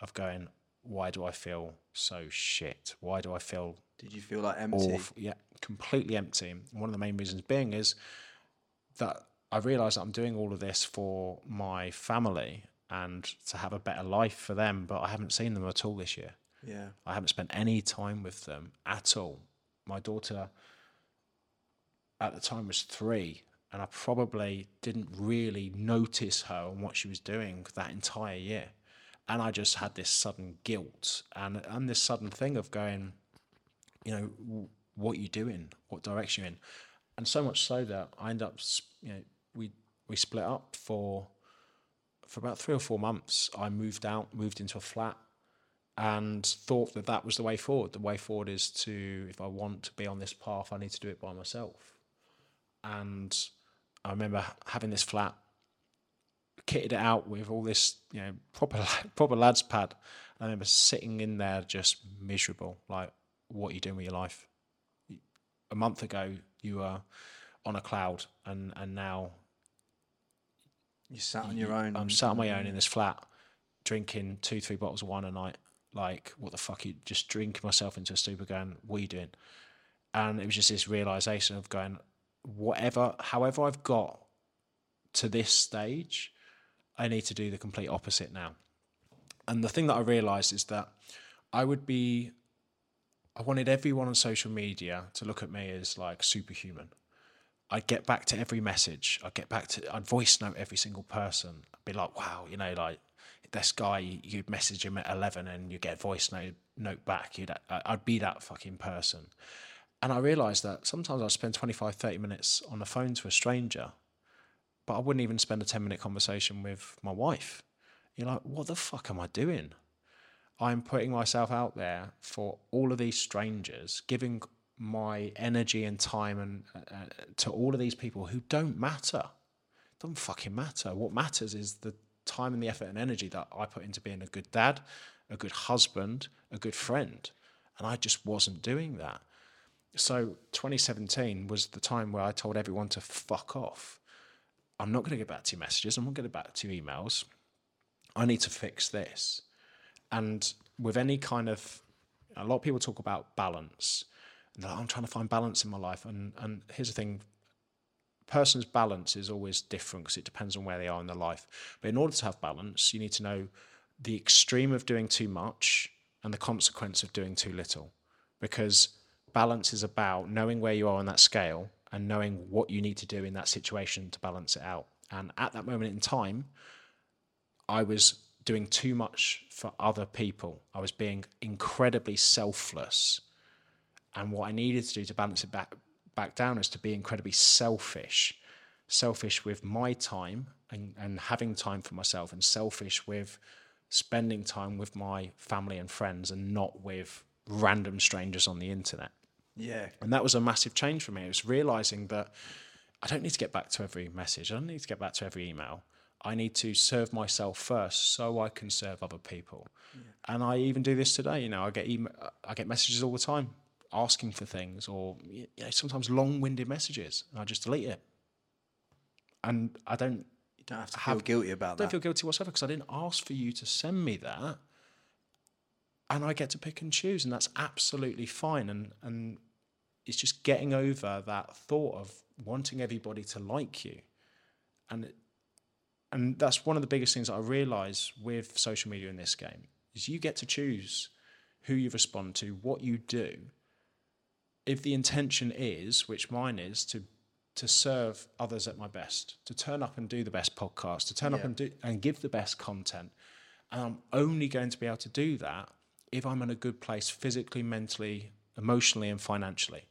of going, why do I feel so shit? Why do I feel Did you feel like empty? awful. Yeah, completely empty. One of the main reasons being is that I realise that I'm doing all of this for my family and to have a better life for them, but I haven't seen them at all this year. Yeah. I haven't spent any time with them at all. My daughter at the time was three, and I probably didn't really notice her and what she was doing that entire year. And I just had this sudden guilt and, and this sudden thing of going, you know, what you doing, what direction you in, and so much so that I end up, you know, we split up for for about three or four months. I moved out, moved into a flat, and thought that that was the way forward. The way forward is to, if I want to be on this path, I need to do it by myself. And I remember having this flat, kitted it out with all this, you know, proper proper lads pad. I remember sitting in there just miserable, like, what are you doing with your life? A month ago, you were on a cloud, and and now You sat on your own. I'm sat on my own in mm. this flat, drinking two, three bottles of wine a night. Like, what the fuck? You just drinking myself into a stupor, going, "What are you doing?" And it was just this realization of going, whatever, however I've got to this stage, I need to do the complete opposite now. And the thing that I realized is that I would be, I wanted everyone on social media to look at me as like superhuman. I'd get back to every message. I'd get back to, I'd voice note every single person. I'd be like, wow, you know, like this guy, you'd message him at 11 and you get voice note, note back. You'd, I'd be that fucking person. And I realized that sometimes I'd spend 25, 30 minutes on the phone to a stranger, but I wouldn't even spend a 10 minute conversation with my wife. You're like, what the fuck am I doing? I'm putting myself out there for all of these strangers, giving my energy and time and uh, to all of these people who don't matter. Don't fucking matter. What matters is the time and the effort and energy that I put into being a good dad, a good husband, a good friend. And I just wasn't doing that. So 2017 was the time where I told everyone to fuck off. I'm not going to get back to your messages. I'm not going to get back to your emails. I need to fix this. And with any kind of, a lot of people talk about balance. I'm trying to find balance in my life. And, and here's the thing person's balance is always different because it depends on where they are in their life. But in order to have balance, you need to know the extreme of doing too much and the consequence of doing too little. Because balance is about knowing where you are on that scale and knowing what you need to do in that situation to balance it out. And at that moment in time, I was doing too much for other people. I was being incredibly selfless. And what I needed to do to balance it back back down is to be incredibly selfish. Selfish with my time and, and having time for myself, and selfish with spending time with my family and friends and not with random strangers on the internet. Yeah. And that was a massive change for me. It was realizing that I don't need to get back to every message. I don't need to get back to every email. I need to serve myself first so I can serve other people. Yeah. And I even do this today. You know, I get email, I get messages all the time asking for things or you know, sometimes long-winded messages and I just delete it. And I don't you don't have to have, feel guilty about don't that. Don't feel guilty whatsoever because I didn't ask for you to send me that. And I get to pick and choose and that's absolutely fine and and it's just getting over that thought of wanting everybody to like you. And it, and that's one of the biggest things that I realize with social media in this game is you get to choose who you respond to, what you do. If the intention is, which mine is, to to serve others at my best, to turn up and do the best podcast, to turn yeah. up and do and give the best content. And I'm only going to be able to do that if I'm in a good place physically, mentally, emotionally, and financially.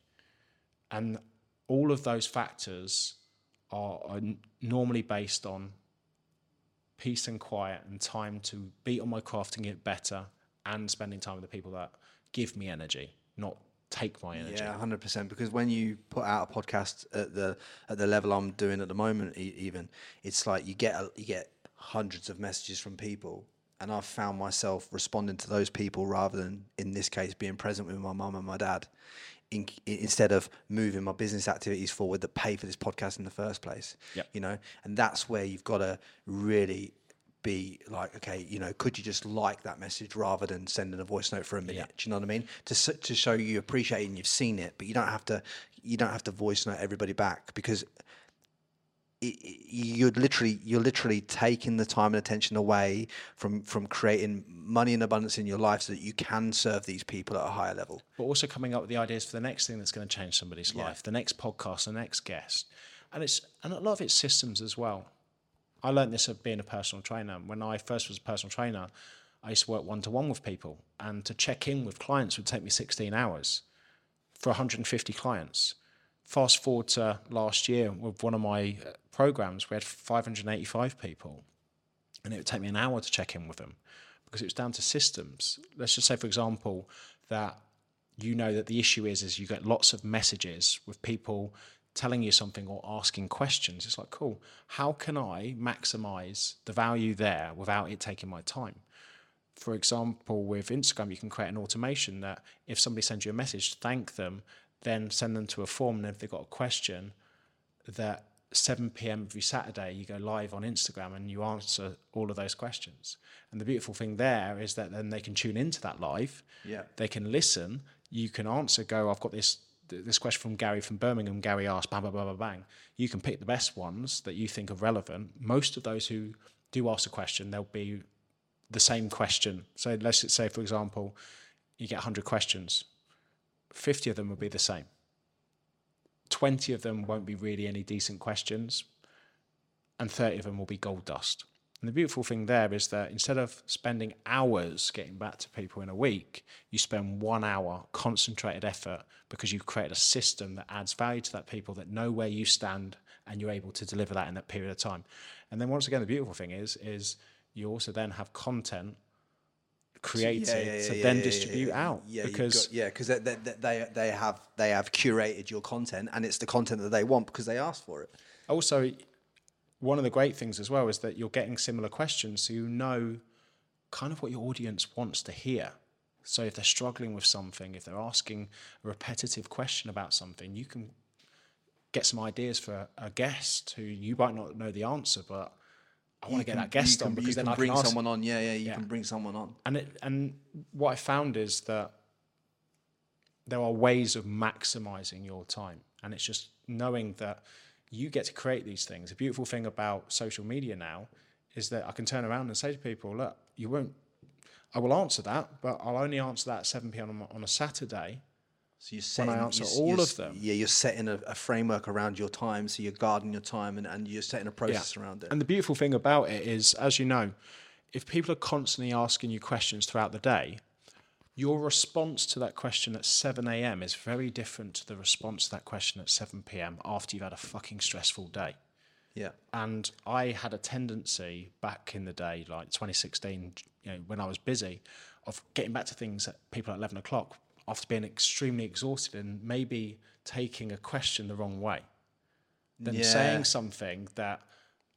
And all of those factors are, are normally based on peace and quiet and time to be on my craft and get better and spending time with the people that give me energy, not take my energy. Yeah, hundred percent. Because when you put out a podcast at the at the level I'm doing at the moment, even it's like you get a, you get hundreds of messages from people, and I've found myself responding to those people rather than in this case being present with my mum and my dad. In, instead of moving my business activities forward that pay for this podcast in the first place. Yep. You know, and that's where you've got to really be like, okay, you know, could you just like that message rather than sending a voice note for a minute? Yeah. Do you know what I mean? To to show you appreciate it and you've seen it, but you don't have to you don't have to voice note everybody back because it, you're literally you're literally taking the time and attention away from from creating money and abundance in your life so that you can serve these people at a higher level. But also coming up with the ideas for the next thing that's going to change somebody's yeah. life, the next podcast, the next guest, and it's and a lot of it's systems as well. I learned this of being a personal trainer. When I first was a personal trainer, I used to work one to one with people, and to check in with clients would take me 16 hours for 150 clients. Fast forward to last year with one of my uh, programs, we had 585 people, and it would take me an hour to check in with them because it was down to systems. Let's just say, for example, that you know that the issue is is you get lots of messages with people telling you something or asking questions. It's like, cool, how can I maximize the value there without it taking my time? For example, with Instagram, you can create an automation that if somebody sends you a message, thank them, then send them to a form. And if they've got a question, that 7 p.m. every Saturday, you go live on Instagram and you answer all of those questions. And the beautiful thing there is that then they can tune into that live. Yeah. They can listen. You can answer, go, I've got this this question from Gary from Birmingham. Gary asked, bang, bang, bang, bang, bang. You can pick the best ones that you think are relevant. Most of those who do ask a question, there'll be the same question. So let's say, for example, you get 100 questions, 50 of them will be the same. 20 of them won't be really any decent questions, and 30 of them will be gold dust. And the beautiful thing there is that instead of spending hours getting back to people in a week, you spend one hour concentrated effort because you've created a system that adds value to that people that know where you stand and you're able to deliver that in that period of time. And then once again, the beautiful thing is, is you also then have content created to then distribute out Yeah, because got- yeah, because they, they, they they have they have curated your content, and it's the content that they want because they asked for it. also one of the great things as well is that you're getting similar questions so you know kind of what your audience wants to hear so if they're struggling with something if they're asking a repetitive question about something you can get some ideas for a guest who you might not know the answer but i want to get that guest on can, because then can i bring can ask someone on. Yeah, yeah, you Yeah. can bring someone on. and it, and what I found is that there are ways of maximizing your time, and it's just knowing that you get to create these things. The beautiful thing about social media now is that I can turn around and say to people, "Look, you won't. I will answer that, but I'll only answer that at seven pm on, a Saturday." So you're setting, answer you're- all you're of them. Yeah, you're setting a, a framework around your time, so you're guarding your time, and, and you're setting a process around it. And the beautiful thing about it is, as you know, if people are constantly asking you questions throughout the day, your response to that question at 7 a.m. is very different to the response to that question at 7 p.m. after you've had a fucking stressful day. yeah, And I had a tendency back in the day, like 2016, you know, when I was busy, of getting back to things at people at 11 o'clock after being extremely exhausted and maybe taking a question the wrong way. Then Yeah. saying something that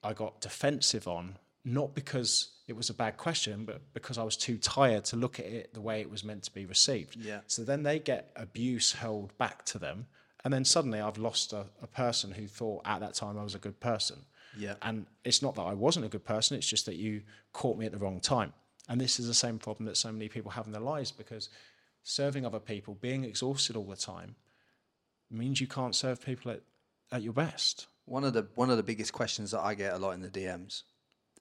I got defensive on, not because it was a bad question, but because I was too tired to look at it the way it was meant to be received. Yeah. So then they get abuse held back to them. And then suddenly I've lost a, a person who thought at that time I was a good person. Yeah. And it's not that I wasn't a good person, it's just that you caught me at the wrong time. And this is the same problem that so many people have in their lives because serving other people, being exhausted all the time, means you can't serve people at, at your best. one of the one of the biggest questions that I get a lot in the DMs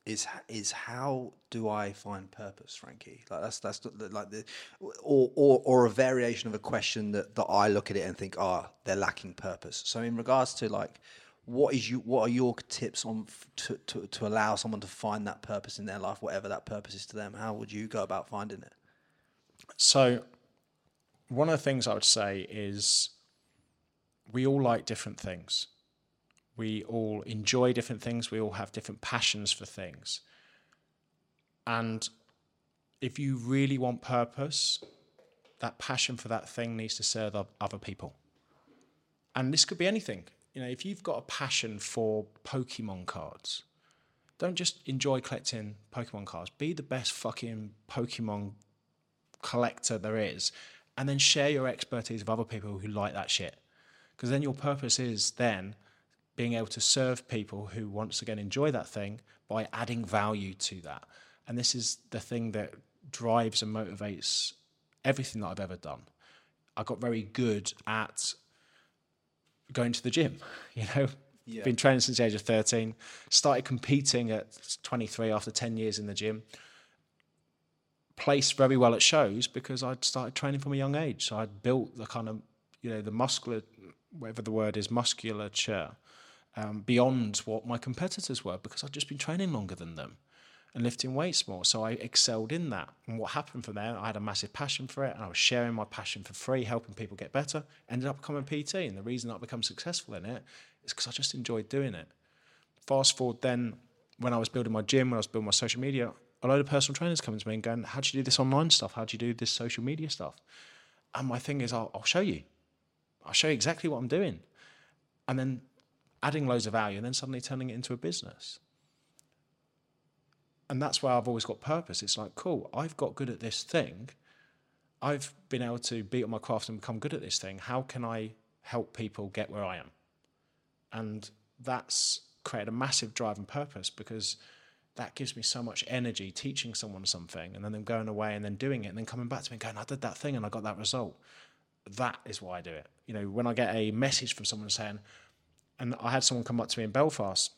is is how do I find purpose, Frankie? Like that's that's like the or, or or a variation of a question that that I look at it and think, ah, they're lacking purpose. So in regards to like. What is you? What are your tips on f- to, to to allow someone to find that purpose in their life, whatever that purpose is to them? How would you go about finding it? So, one of the things I would say is we all like different things. We all enjoy different things. We all have different passions for things. And if you really want purpose, that passion for that thing needs to serve other people. And this could be anything. You know, if you've got a passion for Pokemon cards, don't just enjoy collecting Pokemon cards. Be the best fucking Pokemon collector there is, and then share your expertise with other people who like that shit. Because then your purpose is then being able to serve people who once again enjoy that thing by adding value to that. And this is the thing that drives and motivates everything that I've ever done. I got very good at going to the gym, you know. Been training since the age of 13. Started competing at 23 after 10 years in the gym placed very well at shows because I'd started training from a young age. So I'd built the kind of, you know, the muscular, whatever the word is, musculature, um, beyond what my competitors were because I'd just been training longer than them and lifting weights more. So I excelled in that. And what happened from there, I had a massive passion for it and I was sharing my passion for free, helping people get better. Ended up becoming PT. And the reason I become successful in it is because I just enjoyed doing it. Fast forward then, when I was building my gym, when I was building my social media, a load of personal trainers coming to me and going, How do you do this online stuff? How do you do this social media stuff? And my thing is, I'll, I'll show you. I'll show you exactly what I'm doing. And then adding loads of value and then suddenly turning it into a business. And that's where I've always got purpose. It's like, cool, I've got good at this thing. I've been able to beat on my craft and become good at this thing. How can I help people get where I am? And that's created a massive drive and purpose because that gives me so much energy teaching someone something and then them going away and then doing it and then coming back to me and going, I did that thing and I got that result. That is why I do it. You know, when I get a message from someone saying, and I had someone come up to me in Belfast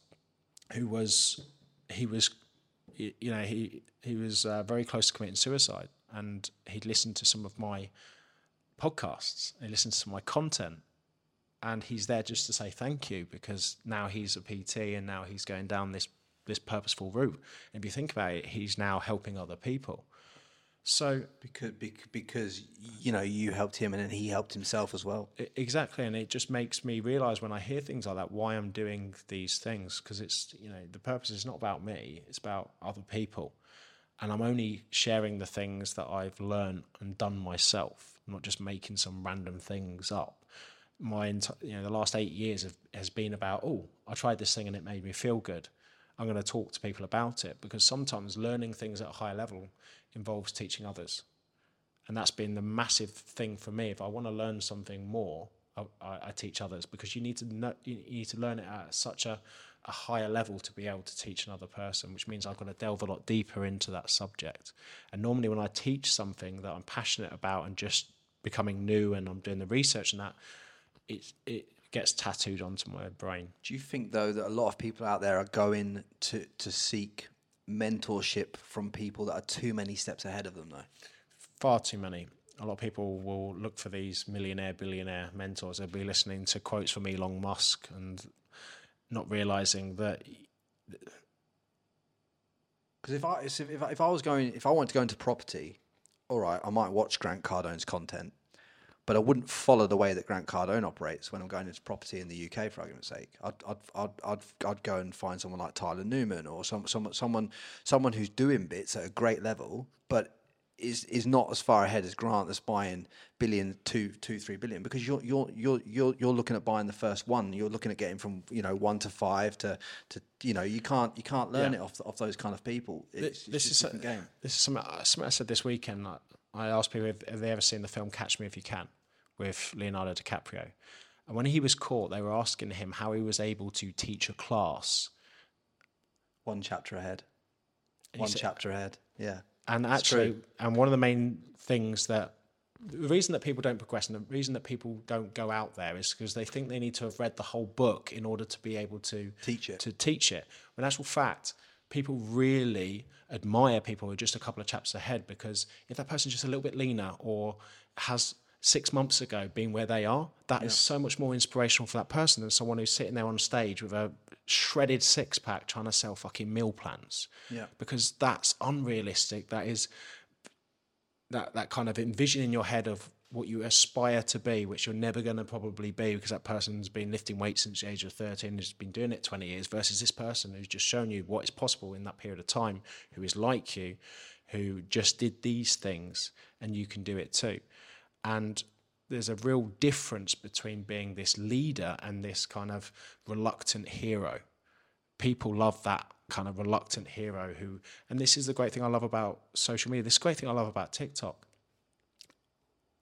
who was, he was you know, he he was uh, very close to committing suicide, and he'd listened to some of my podcasts. He listened to some of my content, and he's there just to say thank you because now he's a PT and now he's going down this this purposeful route. And if you think about it, he's now helping other people. So because because you know you helped him and then he helped himself as well. Exactly, and it just makes me realize when I hear things like that why I'm doing these things because it's you know the purpose is not about me; it's about other people, and I'm only sharing the things that I've learned and done myself, not just making some random things up. My enti- you know the last eight years have, has been about oh I tried this thing and it made me feel good. I'm going to talk to people about it because sometimes learning things at a high level involves teaching others and that's been the massive thing for me. If I want to learn something more, I, I, teach others because you need to know, you you need to learn it at such a, a higher level to be able to teach another person, which means I've got to delve a lot deeper into that subject. And normally, when I teach something that I'm passionate about and just becoming new, and I'm doing the research and that, it it gets tattooed onto my brain. Do you think though that a lot of people out there are going to to seek mentorship from people that are too many steps ahead of them though? far too many. A lot of people will look for these millionaire, billionaire mentors. They'll be listening to quotes from Elon Musk and not realizing that Because if I if if I, was going if I wanted to go into property, all right, I might watch Grant Cardone's content, but I wouldn't follow the way that Grant Cardone operates when I'm going into property in the UK. For argument's sake, I'd I'd I'd I'd, I'd go and find someone like Tyler Newman or some someone someone someone who's doing bits at a great level, but is is not as far ahead as Grant that's buying billion, two, two, three billion because you're you're you're you're you're looking at buying the first one. You're looking at getting from you know one to five to to you know you can't you can't learn Yeah. it off off those kind of people. It's, this it's is a game. this is something, something I said this weekend. Like, I asked people if, have they ever seen the film Catch Me If You Can with Leonardo DiCaprio, and when he was caught, they were asking him how he was able to teach a class One chapter ahead. One said- chapter ahead. Yeah. And actually, and one of the main things that the reason that people don't progress and the reason that people don't go out there is because they think they need to have read the whole book in order to be able to Teach it. To teach it. In actual fact, people really admire people who are just a couple of chaps ahead because if that person's just a little bit leaner or has six months ago been where they are, that is so much more inspirational for that person than someone who's sitting there on stage with a shredded six pack trying to sell fucking meal plans. Yeah. Because that's unrealistic. That is that that kind of envision in your head of what you aspire to be, which you're never going to probably be because that person's been lifting weights since the age of 13, has been doing it 20 years, versus this person who's just shown you what is possible in that period of time, who is like you, who just did these things, and you can do it too. And there's a real difference between being this leader and this kind of reluctant hero people love that kind of reluctant hero who and this is the great thing I love about social media. This great thing I love about TikTok.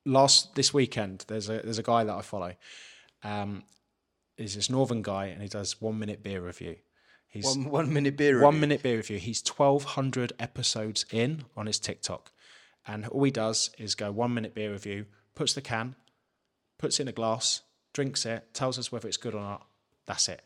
Last this weekend, there's a there's a guy that I follow. Um he's this northern guy and he does one minute beer review. He's One one minute beer. one minute beer review. He's twelve hundred episodes in on his TikTok. And all he does is go one minute beer review, puts the can, puts it in a glass, drinks it, tells us whether it's good or not. That's it.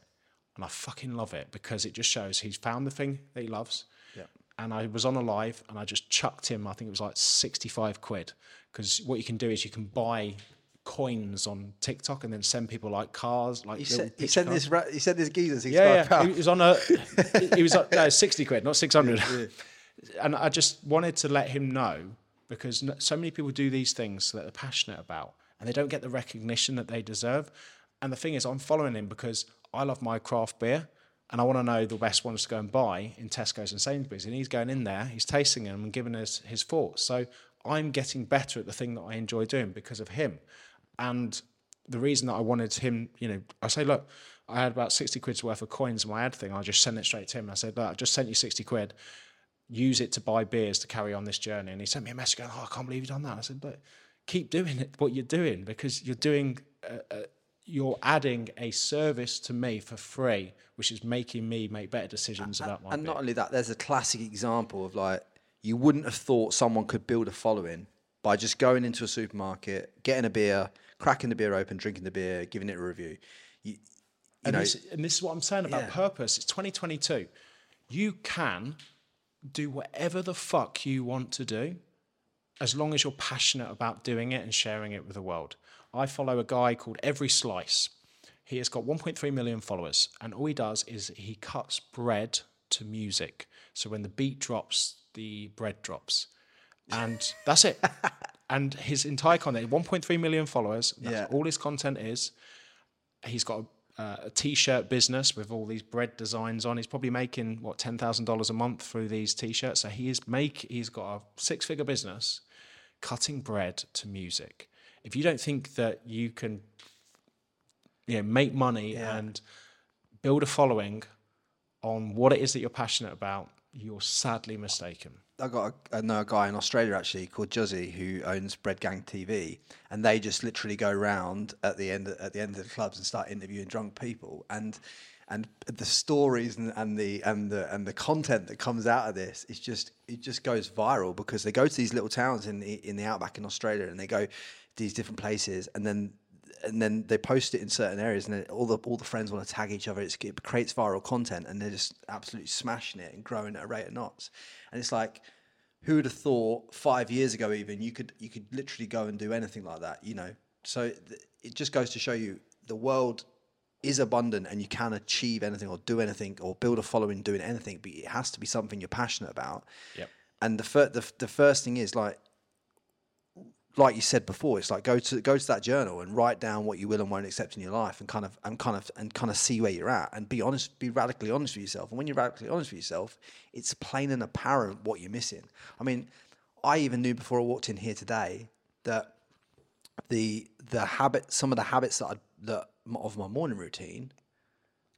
And I fucking love it because it just shows he's found the thing that he loves. Yeah. And I was on a live and I just chucked him, I think it was like 65 quid. Because what you can do is you can buy coins on TikTok and then send people like cars, like He said, he said cards. this. He said this geezer. 65 Yeah, yeah. pounds. He was on a. he was on, no sixty quid, not six hundred. And I just wanted to let him know because so many people do these things that they're passionate about, and they don't get the recognition that they deserve. And the thing is, I'm following him because I love my craft beer. And I want to know the best ones to go and buy in Tesco's and Sainsbury's. And he's going in there, he's tasting them and giving us his thoughts. So I'm getting better at the thing that I enjoy doing because of him. And the reason that I wanted him, you know, I say, look, I had about 60 quid's worth of coins in my ad thing. I just sent it straight to him. I said, look, I just sent you 60 quid. Use it to buy beers to carry on this journey. And he sent me a message going, oh, I can't believe you've done that. I said, look, keep doing it, what you're doing, because you're doing, uh, you're adding a service to me for free, which is making me make better decisions about my and beer. not only that, there's a classic example of like you wouldn't have thought someone could build a following by just going into a supermarket, getting a beer, cracking the beer open, drinking the beer, giving it a review. You, you and, know, this, and this is what I'm saying about Yeah. purpose. It's 2022. You can do whatever the fuck you want to do as long as you're passionate about doing it and sharing it with the world. I follow a guy called Every Slice. He has got 1.3 million followers, and all he does is he cuts bread to music. So when the beat drops, the bread drops. And that's it. and his entire content, 1.3 million followers, that's Yeah. all his content is. He's got a, uh, a t-shirt business with all these bread designs on. He's probably making what ten thousand dollars a month through these t-shirts. So he is make he's got a six-figure business cutting bread to music. If you don't think that you can, you know, make money and build a following on what it is that you're passionate about, you're sadly mistaken. I got a, I know a guy in Australia actually called Juzzy who owns Bread Gang TV, and they just literally go round at the end at the end of the clubs and start interviewing drunk people, and and the stories and, and the and the and the content that comes out of this is just it just goes viral because they go to these little towns in the in the outback in Australia and they go these different places and then and then they post it in certain areas, and then all the all the friends want to tag each other. It's, it creates viral content, and they're just absolutely smashing it and growing at a rate of knots. And it's like, who would have thought five years ago, even you could you could literally go and do anything like that, you know? So th- it just goes to show you the world is abundant, and you can achieve anything or do anything or build a following doing anything, but it has to be something you're passionate about. Yep. And the fir- the the first thing is like like you said before, it's like go to go to that journal and write down what you will and won't accept in your life, and kind of and kind of and kind of see where you're at, and be honest, be radically honest with yourself. And when you're radically honest with yourself, it's plain and apparent what you're missing. I mean, I even knew before I walked in here today that the the habit, some of the habits that I, that of my morning routine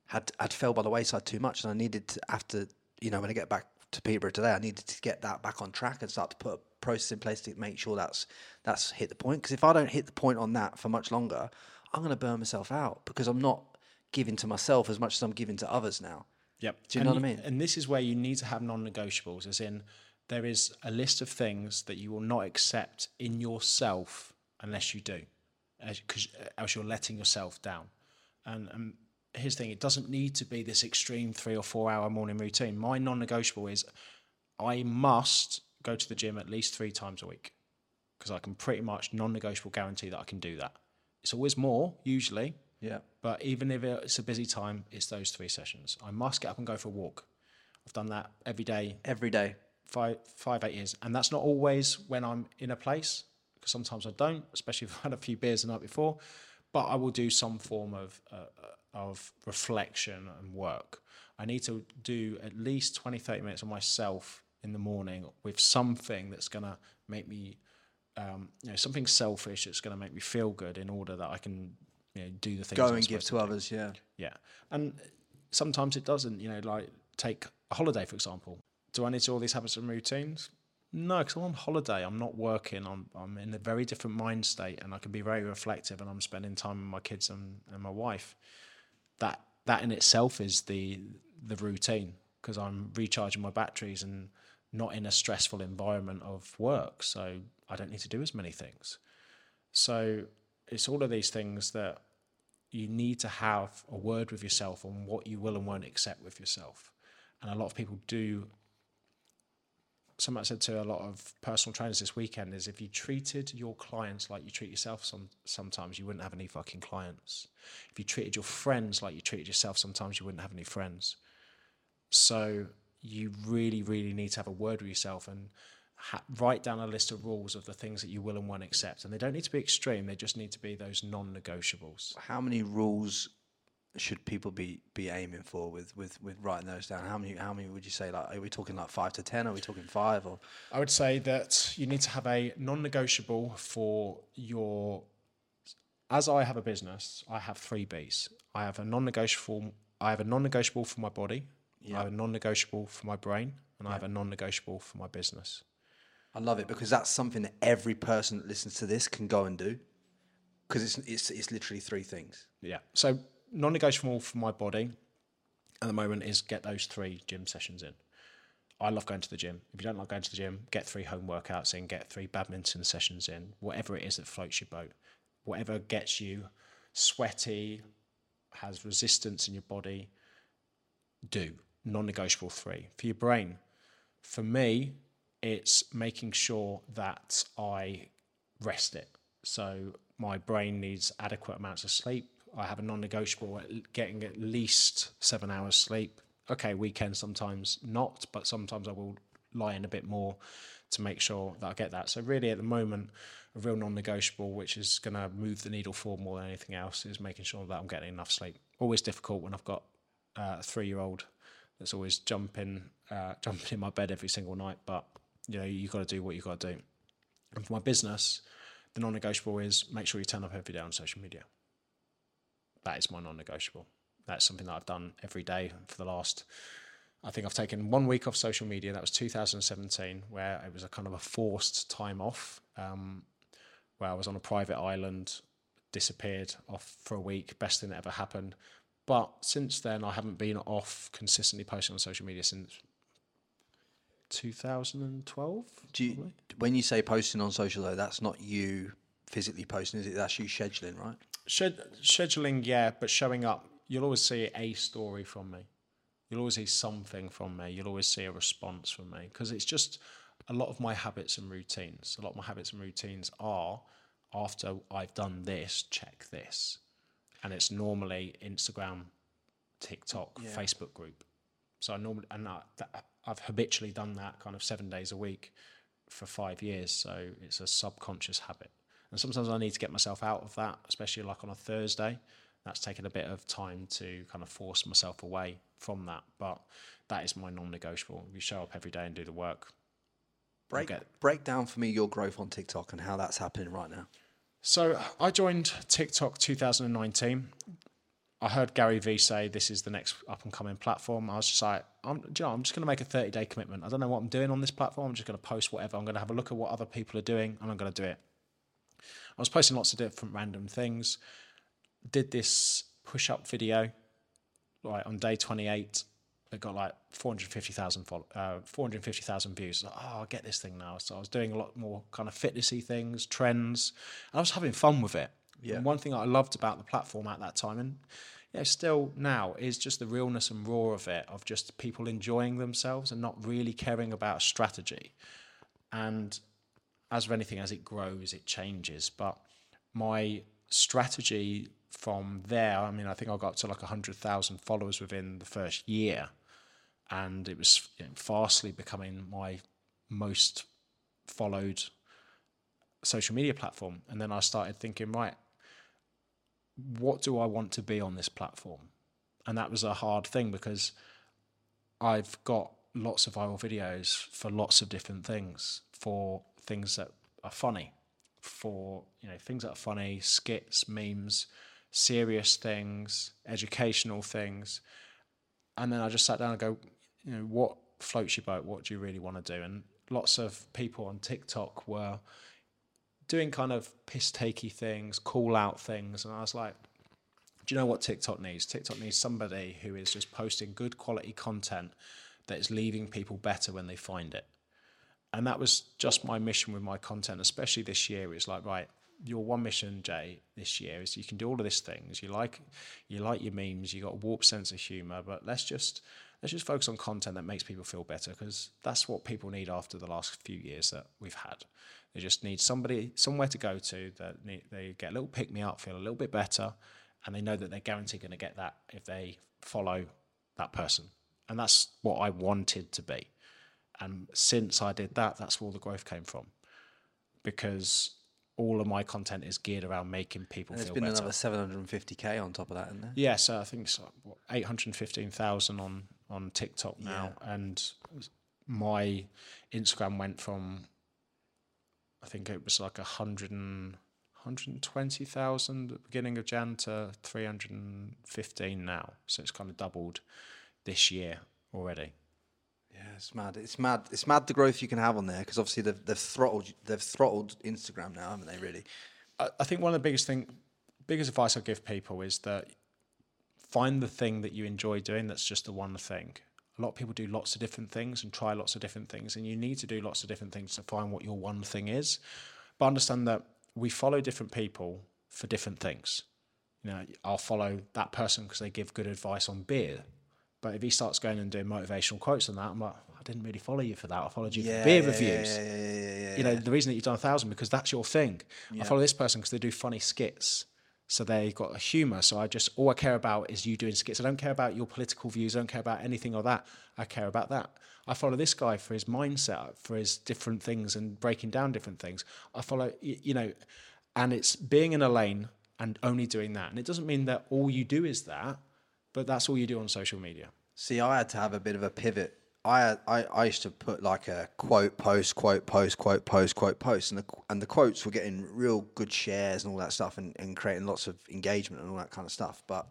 had had fell by the wayside too much, and I needed to after you know when I get back to Peterborough today, I needed to get that back on track and start to put process in place to make sure that's that's hit the point. Because if I don't hit the point on that for much longer, I'm going to burn myself out because I'm not giving to myself as much as I'm giving to others now. Yep. Do you and know what I mean? And this is where you need to have non-negotiables, as in there is a list of things that you will not accept in yourself unless you do, because uh, else you're letting yourself down. And, and here's the thing: it doesn't need to be this extreme three or four hour morning routine. My non-negotiable is I must go to the gym at least three times a week because I can pretty much non-negotiable guarantee that I can do that. It's always more usually, Yeah. but even if it's a busy time, it's those three sessions. I must get up and go for a walk. I've done that every day, Every day. five, five, eight years, and that's not always when I'm in a place. Because sometimes I don't, especially if I've had a few beers the night before. But I will do some form of uh, of reflection and work. I need to do at least 20, 30 minutes on myself in the morning with something that's going to make me, um, you know, something selfish that's going to make me feel good in order that I can, you know, do the things. Go I'm and give to do. others. Yeah. Yeah. And sometimes it doesn't, you know, like take a holiday, for example. Do I need to all these habits and routines? No, because I'm on holiday. I'm not working. I'm, I'm in a very different mind state and I can be very reflective and I'm spending time with my kids and, and my wife. That that in itself is the the routine because I'm recharging my batteries and not in a stressful environment of work. So I don't need to do as many things. So it's all of these things that you need to have a word with yourself on what you will and won't accept with yourself. And a lot of people do. Something I said to a lot of personal trainers this weekend is if you treated your clients like you treat yourself, some sometimes you wouldn't have any fucking clients. If you treated your friends like you treated yourself, sometimes you wouldn't have any friends. So you really, really need to have a word with yourself and ha- write down a list of rules of the things that you will and won't accept. And they don't need to be extreme; they just need to be those non-negotiables. How many rules should people be be aiming for with with with writing those down? How many how many would you say? Like, are we talking like five to ten? Are we talking five or? I would say that you need to have a non-negotiable for your. As I have a business, I have three Bs. I have a non-negotiable. I have a non-negotiable for my body. I have a non-negotiable for my brain, and I have a non-negotiable for my business. I love it because that's something that every person that listens to this can go and do. Because it's it's it's literally three things. Yeah. So non-negotiable for my body at the moment is get those three gym sessions in. I love going to the gym. If you don't like going to the gym, get three home workouts in, get three badminton sessions in, whatever it is that floats your boat, whatever gets you sweaty, has resistance in your body, do non-negotiable three for your brain. For me, it's making sure that I rest it. So my brain needs adequate amounts of sleep. I have a non-negotiable getting at least seven hours sleep. Okay, weekends sometimes not, but sometimes I will lie in a bit more to make sure that I get that. So really, at the moment, a real non-negotiable, which is going to move the needle forward more than anything else, is making sure that I'm getting enough sleep. Always difficult when I've got uh, a three-year-old that's always jumping, uh, jumping in my bed every single night. But you know, you got to do what you got to do. And for my business, the non-negotiable is make sure you turn up every day on social media. That is my non-negotiable. That's something that I've done every day for the last. I think I've taken one week off social media. That was 2017, where it was a kind of a forced time off, um, where I was on a private island, disappeared off for a week. Best thing that ever happened. But since then, I haven't been off consistently posting on social media since 2012. Do you, when you say posting on social though, that's not you physically posting, is it? That's you scheduling, right? Shed, scheduling, yeah, but showing up, you'll always see a story from me. You'll always see something from me. You'll always see a response from me because it's just a lot of my habits and routines. A lot of my habits and routines are after I've done this, check this. And it's normally Instagram, TikTok, Facebook group. So I normally, and I, that, I've habitually done that kind of seven days a week for five years. So it's a subconscious habit. And sometimes I need to get myself out of that, especially like on a Thursday. That's taken a bit of time to kind of force myself away from that. But that is my non negotiable. You show up every day and do the work. Break get- break down for me your growth on TikTok and how that's happening right now. So I joined TikTok 2019. I heard Gary Vee say this is the next up and coming platform. I was just like, I'm, you know, I'm just going to make a 30 day commitment. I don't know what I'm doing on this platform. I'm just going to post whatever. I'm going to have a look at what other people are doing and I'm going to do it. I was posting lots of different random things. Did this push up video like on day 28 it got like 450,000 follow, uh, 450,000 views. Like, oh, I'll get this thing now. So I was doing a lot more kind of fitnessy things, trends. And I was having fun with it. Yeah. And one thing I loved about the platform at that time, and you know, still now, is just the realness and raw of it, of just people enjoying themselves and not really caring about strategy. And as with anything, as it grows, it changes. But my strategy from there, I mean, I think I got to like 100,000 followers within the first year. And it was you know, fastly becoming my most followed social media platform. And then I started thinking, right, what do I want to be on this platform? And that was a hard thing because I've got lots of viral videos for lots of different things, for things that are funny, for you know things that are funny, skits, memes, serious things, educational things, and then I just sat down and go, you know, what floats your boat? What do you really want to do? And lots of people on TikTok were doing kind of piss takey things, call out things, and I was like, do you know what TikTok needs? TikTok needs somebody who is just posting good quality content that is leaving people better when they find it. And that was just my mission with my content, especially this year. It's like, right, your one mission, Jay, this year is you can do all of these things. You like you like your memes, you got a warped sense of humor, but let's just let's just focus on content that makes people feel better because that's what people need after the last few years that we've had. They just need somebody somewhere to go to that need, they get a little pick me up, feel a little bit better, and they know that they're guaranteed going to get that if they follow that person. And that's what I wanted to be. And since I did that, that's where all the growth came from. Because all of my content is geared around making people And there's feel been another 750k on top of that, isn't there? Yeah, so I think it's like, what, 815,000 on, on TikTok now. And my Instagram went from, I think it was like 100 and, 120,000 at the beginning of Jan to 315 now. So it's kind of doubled this year already. It's mad. It's mad. It's mad the growth you can have on there because obviously they've, they've throttled they've throttled Instagram now, haven't they? Really? I, I think one of the biggest thing, biggest advice I give people is that find the thing that you enjoy doing. That's just the one thing. A lot of people do lots of different things and try lots of different things, and you need to do lots of different things to find what your one thing is. But understand that we follow different people for different things. You know, I'll follow that person because they give good advice on beer. But if he starts going and doing motivational quotes on that, I'm like, didn't really follow you for that. I followed you Yeah, for beer yeah, reviews. yeah, yeah, yeah, yeah, You know, the reason that you've done a thousand because that's your thing. I follow this person because they do funny skits. So they've got a humour. So I just all I care about is you doing skits. I don't care about your political views. I don't care about anything of that. I care about that. I follow this guy for his mindset, for his different things and breaking down different things. I follow, you know, and it's being in a lane and only doing that. And it doesn't mean that all you do is that, but that's all you do on social media. See, I had to have a bit of a pivot. I, I I used to put like a quote post quote post quote post quote post, and the and the quotes were getting real good shares and all that stuff, and, and creating lots of engagement and all that kind of stuff. But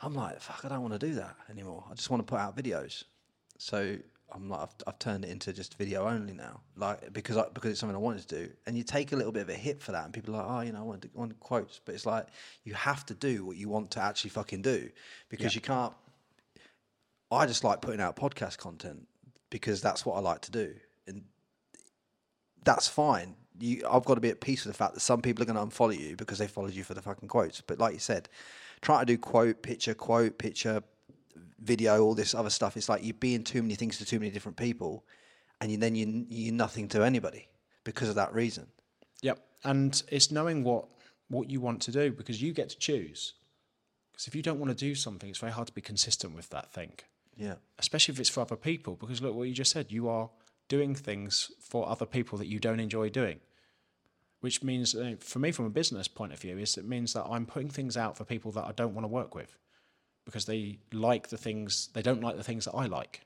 I'm like, fuck, I don't want to do that anymore. I just want to put out videos. So I'm like, I've, I've turned it into just video only now, like because I, because it's something I wanted to do. And you take a little bit of a hit for that, and people are like, oh, you know, I want, to, I want quotes, but it's like you have to do what you want to actually fucking do because you can't. I just like putting out podcast content because that's what I like to do, and that's fine. You, I've got to be at peace with the fact that some people are going to unfollow you because they followed you for the fucking quotes. But like you said, trying to do quote, picture, quote, picture, video, all this other stuff. It's like you're being too many things to too many different people, and you, then you you're nothing to anybody because of that reason. Yep. And it's knowing what what you want to do because you get to choose. Because if you don't want to do something, it's very hard to be consistent with that thing, Yeah. especially if it's for other people. Because look, what you just said, you are doing things for other people that you don't enjoy doing. Which means, uh, for me, from a business point of view, is it means that I'm putting things out for people that I don't want to work with, because they like the things they don't like the things that I like.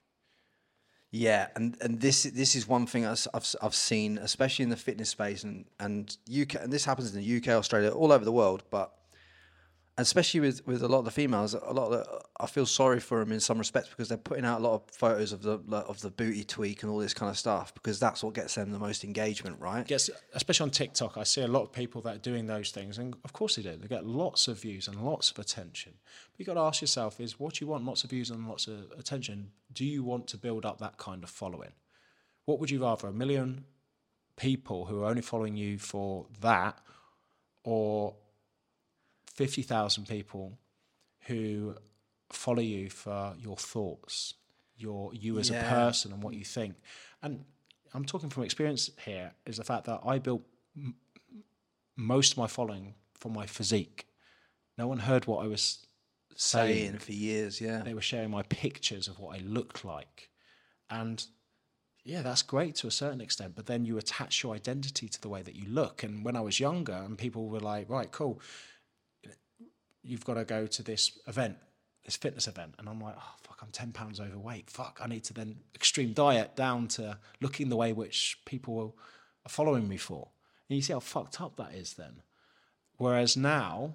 Yeah, and, and this this is one thing I've, I've, I've seen, especially in the fitness space and, and UK, and this happens in the UK, Australia, all over the world, but especially with, with a lot of the females, a lot of the, I feel sorry for them in some respects because they're putting out a lot of photos of the of the booty tweak and all this kind of stuff because that's what gets them the most engagement, right? gets especially on TikTok, I see a lot of people that are doing those things, and of course they do. They get lots of views and lots of attention. But you got to ask yourself: Is what you want lots of views and lots of attention? Do you want to build up that kind of following? What would you rather? A million people who are only following you for that, or fifty thousand people who follow you for your thoughts, your you as a person, and what you think? And I'm talking from experience here. Is the fact that I built m- most of my following from my physique. No one heard what I was saying. Saying for years, yeah. They were sharing my pictures of what I looked like, and yeah, that's great to a certain extent. But then you attach your identity to the way that you look. And when I was younger, and people were like, "Right, cool, you've got to go to this event, this fitness event," and I'm like, "Oh fuck, I'm ten pounds overweight. Fuck, I need to then extreme diet down to looking the way which people are following me for." And you see how fucked up that is then. Whereas now,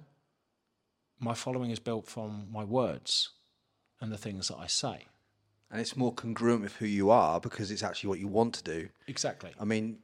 my following is built from my words and the things that I say. And it's more congruent with who you are because it's actually what you want to do. Exactly. I mean,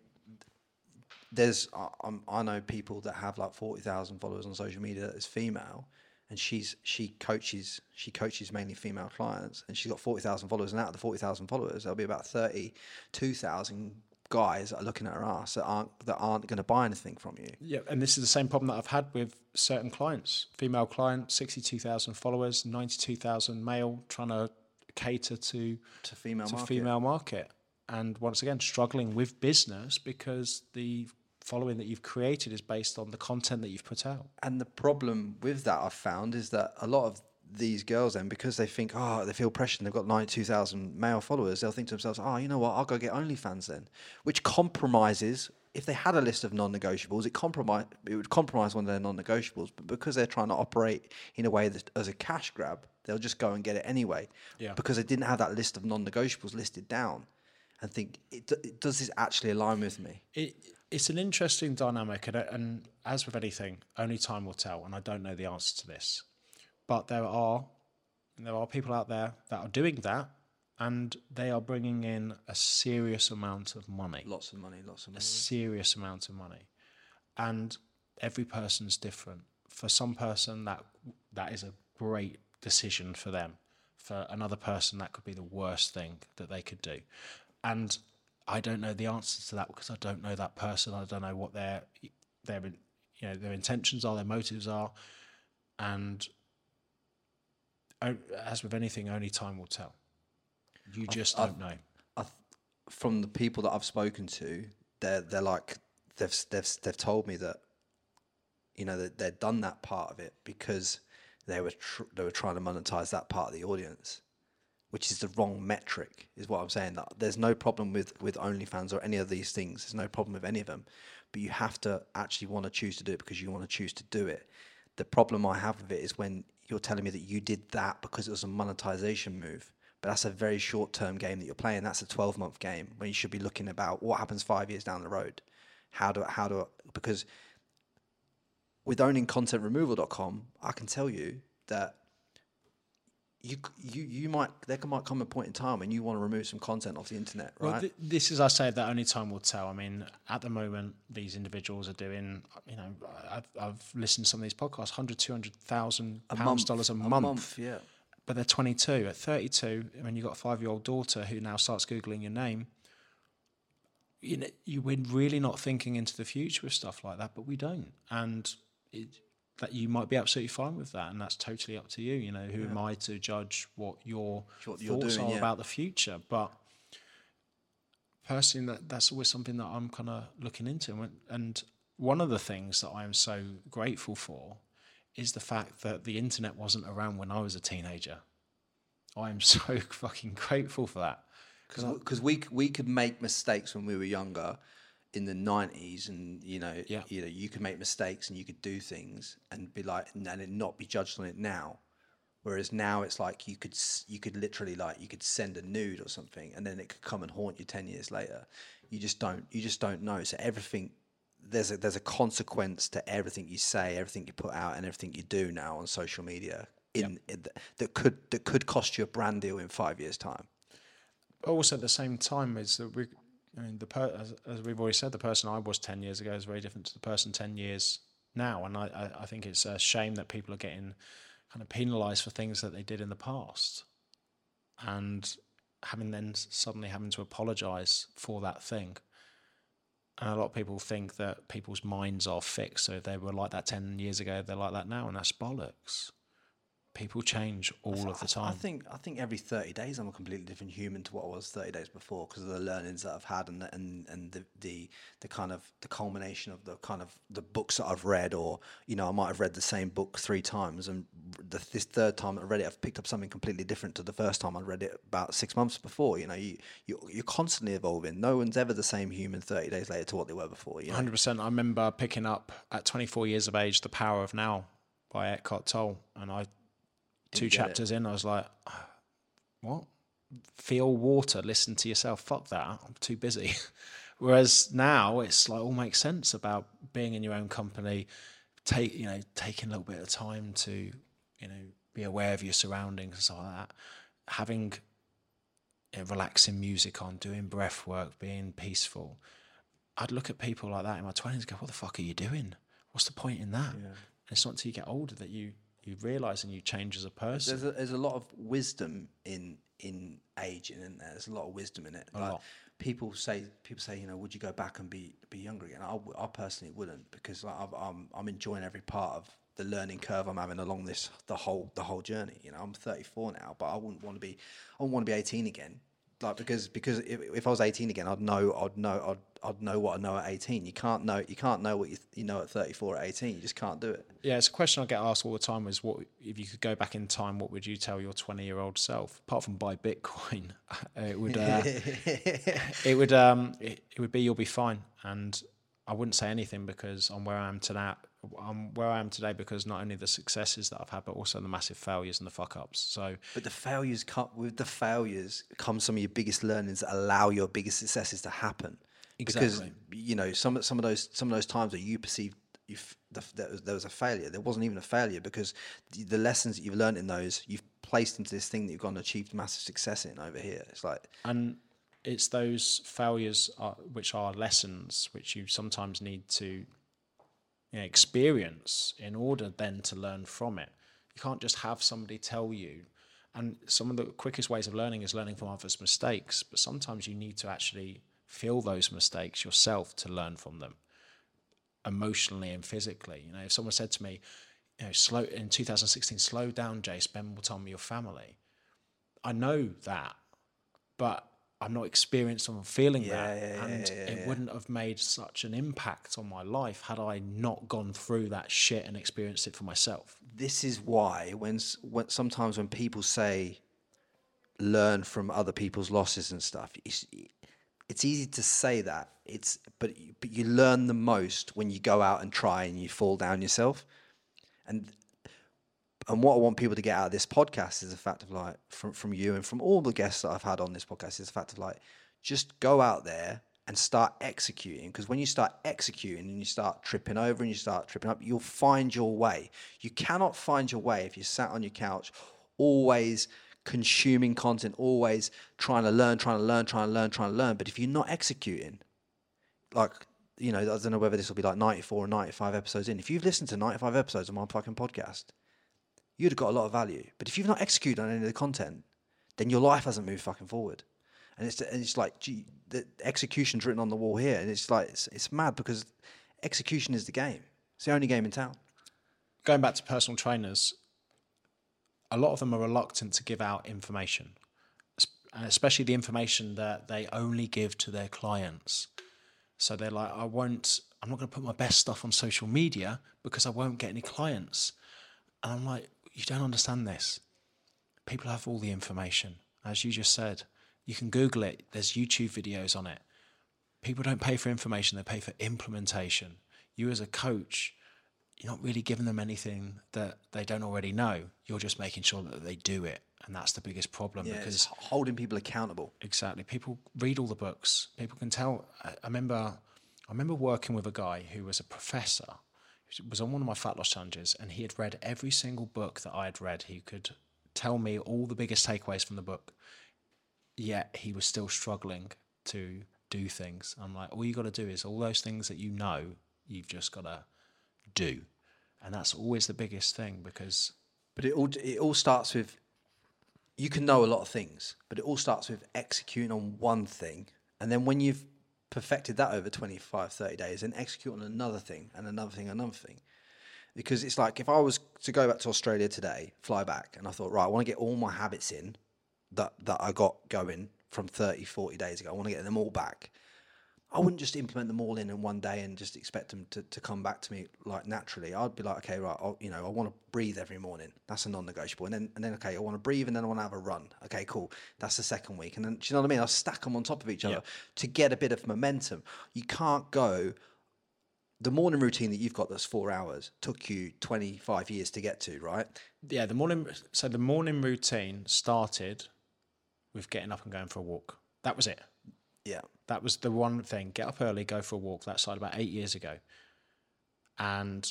there's uh, um, I, I'm, know people that have like forty thousand followers on social media that is female, and she's she coaches she coaches mainly female clients, and she's got forty thousand followers, and out of the forty thousand followers, there'll be about thirty two thousand guys that are looking at her ass that aren't that aren't going to buy anything from you. Yeah, and this is the same problem that I've had with certain clients. Female client, 62,000 followers, 92,000 male, trying to cater to To female to market. female market. And once again, struggling with business because the following that you've created is based on the content that you've put out. And the problem with that I've found is that a lot of these girls then because they think oh they feel pressure and they've got 92,000 male followers they'll think to themselves oh you know what I'll go get OnlyFans then which compromises if they had a list of non-negotiables it compromise it would compromise one of their non-negotiables but because they're trying to operate in a way that as a cash grab they'll just go and get it anyway Yeah. because they didn't have that list of non-negotiables listed down and think it, it, does this actually align with me It, it's an interesting dynamic, and, and as with anything, only time will tell. And I don't know the answer to this, but there are there are people out there that are doing that, and they are bringing in a serious amount of money, lots of money lots of money. a serious amount of money, and every person's different. For some person, that that is a great decision for them. For another person, that could be the worst thing that they could do, and I don't know the answers to that because I don't know that person. I don't know what their their you know their intentions are, their motives are, and as with anything, only time will tell. You just i don't know. I th- from the people that I've spoken to, they're they're like they've they've they've told me that you know that they've done that part of it because they were tr- they were trying to monetize that part of the audience, which is the wrong metric, is what I'm saying. That there's no problem with with OnlyFans or any of these things. There's no problem with any of them, but you have to actually want to choose to do it because you want to choose to do it. The problem I have with it is when you're telling me that you did that because it was a monetization move. But that's a very short term game that you're playing. That's a 12 month game when you should be looking about what happens five years down the road. How do how do because with owning contentremoval.com, I can tell you that you you you might there might come a point in time when you want to remove some content off the internet, right? Well, th- this is, I say, that only time will tell. I mean, at the moment, these individuals are doing, you know, I've, I've listened to some of these podcasts, 100, 200,000 pounds, dollars a, month. yeah. But they're 22. At 32, when you've got a five year old daughter who now starts Googling your name, you know, you we're really not thinking into the future with stuff like that, but we don't. And it, that you might be absolutely fine with that, and that's totally up to you. You know, who am I to judge what your What thoughts doing, are yeah. about the future? But personally, that that's always something that I'm kind of looking into. And- And one of the things that I am so grateful for is the fact that the internet wasn't around when I was a teenager. I am so fucking grateful for that. because we we could make mistakes when we were younger in the 90s and you know Yeah. you know you could make mistakes and you could do things and be like and not be judged on it now. Whereas now it's like you could you could literally like you could send a nude or something and then it could come and haunt you 10 years later. You just don't you just don't know. So everything there's a there's a consequence to everything you say everything you put out and everything you do now on social media in, in th- that could that could cost you a brand deal in 5 years time. Also at the same time is that we I mean the per, as, as we've already said the person I was 10 years ago is very different to the person 10 years now. And I, I, I think it's a shame that people are getting kind of penalized for things that they did in the past and having then suddenly having to apologize for that thing. And a lot of people think that people's minds are fixed. So if they were like that 10 years ago they're like that now and that's bollocks people change all of the time I think I think every thirty days I'm a completely different human to what I was thirty days before because of the learnings that I've had and the, and and the, the the kind of the culmination of the kind of the books that I've read or you know I might have read the same book three times and the, this third time I read it I've picked up something completely different to the first time I read it about six months before. You know you you you're constantly evolving. No one's ever the same human thirty days later to what they were before. You know? Hundred percent. I remember picking up at 24 years of age, "The Power of Now" by Eckhart Tolle, and I two get it. chapters in, I was like, ah, "What? Feel water. Listen to yourself. Fuck that. I'm too busy." Whereas now it's like all makes sense about being in your own company, take you know taking a little bit of time to you know be aware of your surroundings and stuff like that, having you know, relaxing music on, doing breath work, being peaceful. I'd look at people like that in my twenties and go, "What the fuck are you doing? What's the point in that?" And it's not until you get older that you you realize and you change as a person. There's a, there's a lot of wisdom in in aging, isn't there? There's a lot of wisdom in it. like lot. people say, people say, you know, would you go back and be be younger again? I personally wouldn't because like, I've, I'm I'm enjoying every part of the learning curve I'm having along this the whole the whole journey. You know, I'm 34 now, but I wouldn't want to be I wouldn't want to be 18 again. Like because because if, if I was 18 again, I'd know I'd know I'd I'd know what I know at 18. You can't know you can't know what you, you know at 34 at 18. You just can't do it. yeah, it's a question I get asked all the time: is what if you could go back in time? What would you tell your twenty-year-old self? Apart from buy Bitcoin, it would uh, it would um it, it would be you'll be fine, and I wouldn't say anything because I'm where I am today. I'm where I am today because not only the successes that I've had, but also the massive failures and the fuck ups. So But the failures come with the failures come some of your biggest learnings that allow your biggest successes to happen. Exactly. Because you know some some of those some of those times that you perceived you the, there, was, there was a failure. There wasn't even a failure because the, the lessons that you've learned in those you've placed into this thing that you've gone and achieved massive success in over here. It's like and it's those failures are, which are lessons which you sometimes need to you know, experience in order then to learn from it you can't just have somebody tell you and some of the quickest ways of learning is learning from others mistakes but sometimes you need to actually feel those mistakes yourself to learn from them emotionally and physically you know if someone said to me you know, slow in 2016, slow down, Jay, spend more time with your family. I know that, but I'm not experienced on feeling that. yeah, and it wouldn't have made such an impact on my life had I not gone through that shit and experienced it for myself. this is why when, when sometimes when people say learn from other people's losses and stuff it's, it's easy to say that it's but you- but you learn the most when you go out and try and you fall down yourself and and what I want people to get out of this podcast is the fact of like from from you and from all the guests that I've had on this podcast is the fact of like just go out there and start executing. Because when you start executing and you start tripping over and you start tripping up you'll find your way. You cannot find your way if you sat on your couch always consuming content always trying to learn trying to learn trying to learn trying to learn. But if you're not executing like you know, I don't know whether this will be like 94 or 95 episodes in. If you've listened to 95 episodes of my fucking podcast, you'd have got a lot of value. But if you've not executed on any of the content, then your life hasn't moved fucking forward. And it's and it's like, gee, the execution's written on the wall here, and it's like it's, it's mad because execution is the game. It's the only game in town. Going back to personal trainers, a lot of them are reluctant to give out information, especially the information that they only give to their clients. So they're like, I won't, I'm not going to put my best stuff on social media because I won't get any clients. And I'm like, you don't understand this. People have all the information. As you just said, you can Google it, there's YouTube videos on it. People don't pay for information, they pay for implementation. You, as a coach, you're not really giving them anything that they don't already know. You're just making sure that they do it. And that's the biggest problem Yeah, because it's holding people accountable. Exactly. People read all the books. People can tell. I remember, I remember working with a guy who was a professor. Was on one of my fat loss challenges, and he had read every single book that I had read. He could tell me all the biggest takeaways from the book. Yet he was still struggling to do things. I'm like, all you got to do is all those things that you know, you've just got to do, and that's always the biggest thing because But it all it all starts with you can know a lot of things, but it all starts with executing on one thing. And then when you've perfected that over 25, 30 days, and execute on another thing and another thing, another thing. Because it's like if I was to go back to Australia today, fly back, and I thought, right, I want to get all my habits in that, that I got going from 30, 40 days ago. I want to get them all back. I wouldn't just implement them all in in one day and just expect them to, to come back to me like naturally. I'd be like, okay, right, I'll, you know, I want to breathe every morning. That's a non-negotiable. And then, and then, okay, I want to breathe and then I want to have a run. Okay, cool. That's the second week. And then, do you know what I mean? I'll stack them on top of each other to get a bit of momentum. You can't go. The morning routine that you've got that's four hours took you 25 years to get to, right? yeah, the morning. So the morning routine started with getting up and going for a walk. That was it. Yeah. That was the one thing. Get up early, go for a walk. That started about eight years ago, and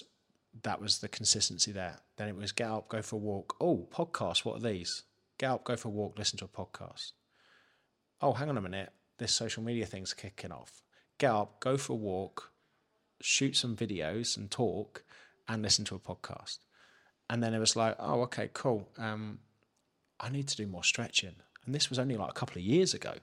that was the consistency there. Then it was get up, go for a walk. Oh, podcast. What are these? Get up, go for a walk, listen to a podcast. Oh, hang on a minute. This social media thing's kicking off. Get up, go for a walk, shoot some videos and talk, and listen to a podcast. And then it was like, oh, okay, cool. Um, I need to do more stretching. And this was only like a couple of years ago.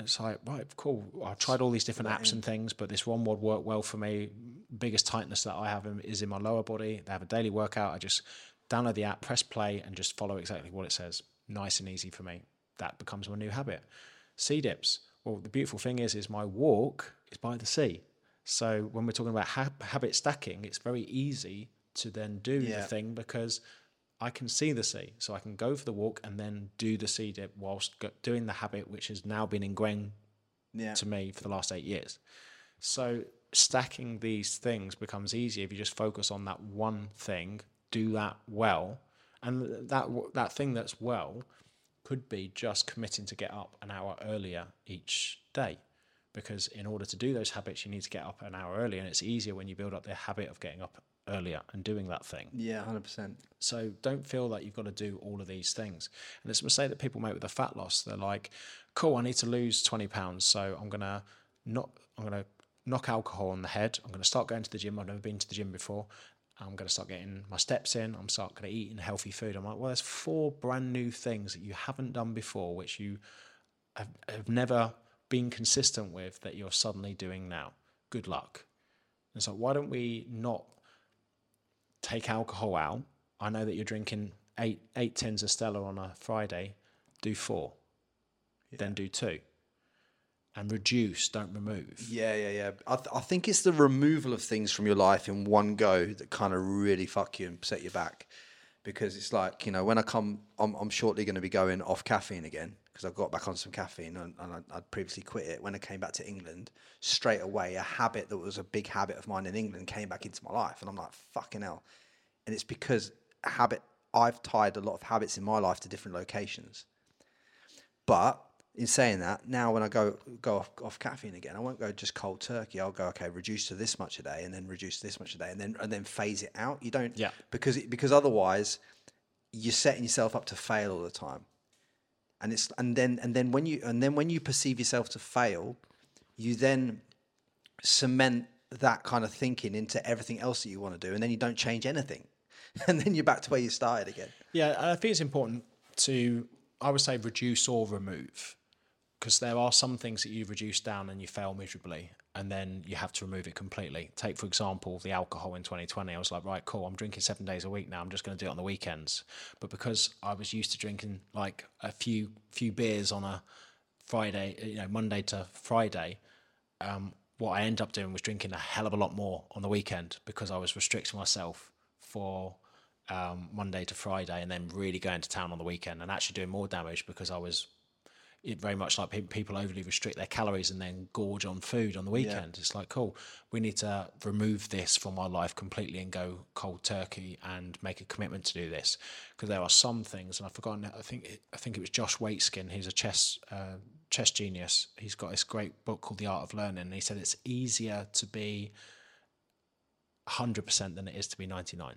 It's like, right, cool. I've tried all these different apps and things, but this one would work well for me. Biggest tightness that I have is in my lower body. They have a daily workout. I just download the app, press play, and just follow exactly what it says. Nice and easy for me. That becomes my new habit. Sea dips. Well, the beautiful thing is, is my walk is by the sea. So when we're talking about ha- habit stacking, it's very easy to then do Yeah. the thing because I can see the sea. So I can go for the walk and then do the sea dip whilst go- doing the habit, which has now been ingrained Yeah. to me for the last eight years. So stacking these things becomes easier if you just focus on that one thing, do that well, and that that thing that's well could be just committing to get up an hour earlier each day. Because in order to do those habits, you need to get up an hour earlier, and it's easier when you build up the habit of getting up earlier and doing that thing. Yeah, 100%. So don't feel like you've got to do all of these things. And it's a mistake that people make with the fat loss. They're like, cool, I need to lose 20 pounds. So I'm going to not, I'm going to knock alcohol on the head. I'm going to start going to the gym. I've never been to the gym before. I'm going to start getting my steps in. I'm start going to eating healthy food. I'm like, well, there's four brand new things that you haven't done before, which you have, have never been consistent with that you're suddenly doing now. Good luck. And so why don't we not take alcohol out. I know that you're drinking eight eight tins of Stella on a Friday. Do four, then do two, and reduce. Don't remove. Yeah, yeah, yeah. I, th- I think it's the removal of things from your life in one go that kind of really fuck you and set you back. Because it's like, you know, when I come, I'm, I'm shortly going to be going off caffeine again because I got back on some caffeine and, and I, I'd previously quit it. When I came back to England, straight away, a habit that was a big habit of mine in England came back into my life. And I'm like, fucking hell. And it's because habit, I've tied a lot of habits in my life to different locations. But in saying that, now when I go go off, off caffeine again, I won't go just cold turkey. I'll go okay, reduce to this much a day, and then reduce to this much a day, and then and then phase it out. You don't, Yeah. because it, because otherwise, you're setting yourself up to fail all the time. And it's and then and then when you and then when you perceive yourself to fail, you then cement that kind of thinking into everything else that you want to do, and then you don't change anything, and then you're back to where you started again. Yeah, I think it's important to, I would say, reduce or remove, because there are some things that you've reduced down and you fail miserably, and then you have to remove it completely. Take, for example, the alcohol in 2020. I was like, right, cool, I'm drinking seven days a week now. I'm just going to do it on the weekends. But because I was used to drinking like a few few beers on a Friday, you know, Monday to Friday, um, what I ended up doing was drinking a hell of a lot more on the weekend because I was restricting myself for um, Monday to Friday and then really going to town on the weekend and actually doing more damage because I was very much like pe- people overly restrict their calories and then gorge on food on the weekend. It's like, cool, we need to remove this from our life completely and go cold turkey and make a commitment to do this. Because there are some things, and I've forgotten. I think it, I think it was Josh Waitzkin. He's a chess uh, chess genius. He's got this great book called The Art of Learning. And he said it's easier to be hundred percent than it is to be ninety nine.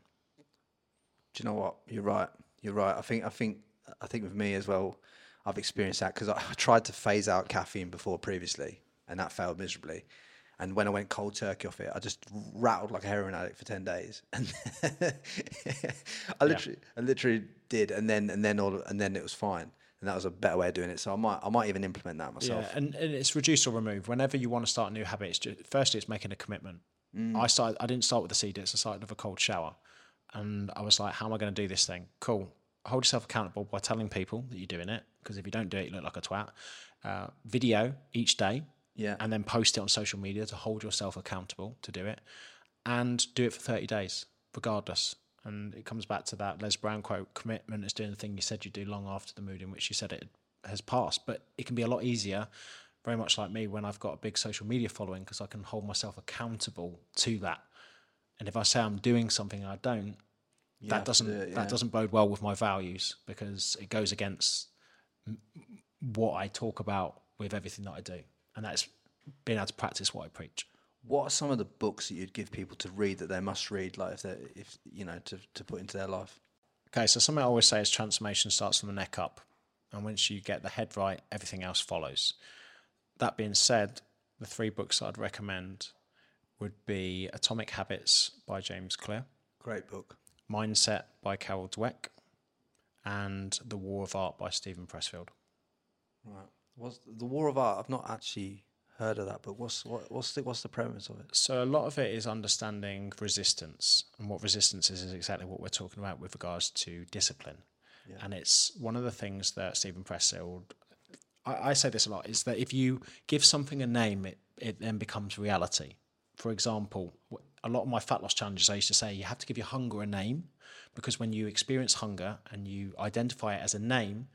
Do you know what? You're right. You're right. I think I think I think with me as well, I've experienced that because I, tried to phase out caffeine before previously, and that failed miserably. And when I went cold turkey off it, I just rattled like a heroin addict for ten days. And I literally, I literally did, and then and then all, and then it was fine. And that was a better way of doing it. So I might, I might even implement that myself. Yeah, and, and it's reduce or remove. Whenever you want to start a new habit, it's just, firstly it's making a commitment. Mm. I started. I didn't start with the sea It's I started with a cold shower, and I was like, "How am I going to do this thing?" Cool. Hold yourself accountable by telling people that you're doing it. Because if you don't do it, you look like a twat. Uh, video each day, Yeah. and then post it on social media to hold yourself accountable to do it, and do it for 30 days, regardless. And it comes back to that Les Brown quote: "Commitment is doing the thing you said you'd do long after the mood in which you said it has passed." But it can be a lot easier, very much like me, when I've got a big social media following because I can hold myself accountable to that. And if I say I'm doing something and I don't, have that doesn't do it, that doesn't bode well with my values because it goes against what I talk about with everything that I do, and that's being able to practice what I preach. What are some of the books that you'd give people to read that they must read, like if they, if you know, to to put into their life? Okay, so something I always say is transformation starts from the neck up. And once you get the head right, everything else follows. That being said, the three books I'd recommend would be Atomic Habits by James Clear, Great book. Mindset by Carol Dweck, and The War of Art by Steven Pressfield. Right. What's the War of Art? I've not actually heard of that, but what's what, what's the what's the premise of it? So a lot of it is understanding resistance, and what resistance is is exactly what we're talking about with regards to discipline. And it's one of the things that Steven Pressfield, I, I say this a lot, is that if you give something a name, it it then becomes reality. For example, a lot of my fat loss challenges, I used to say you have to give your hunger a name, because when you experience hunger and you identify it as a name,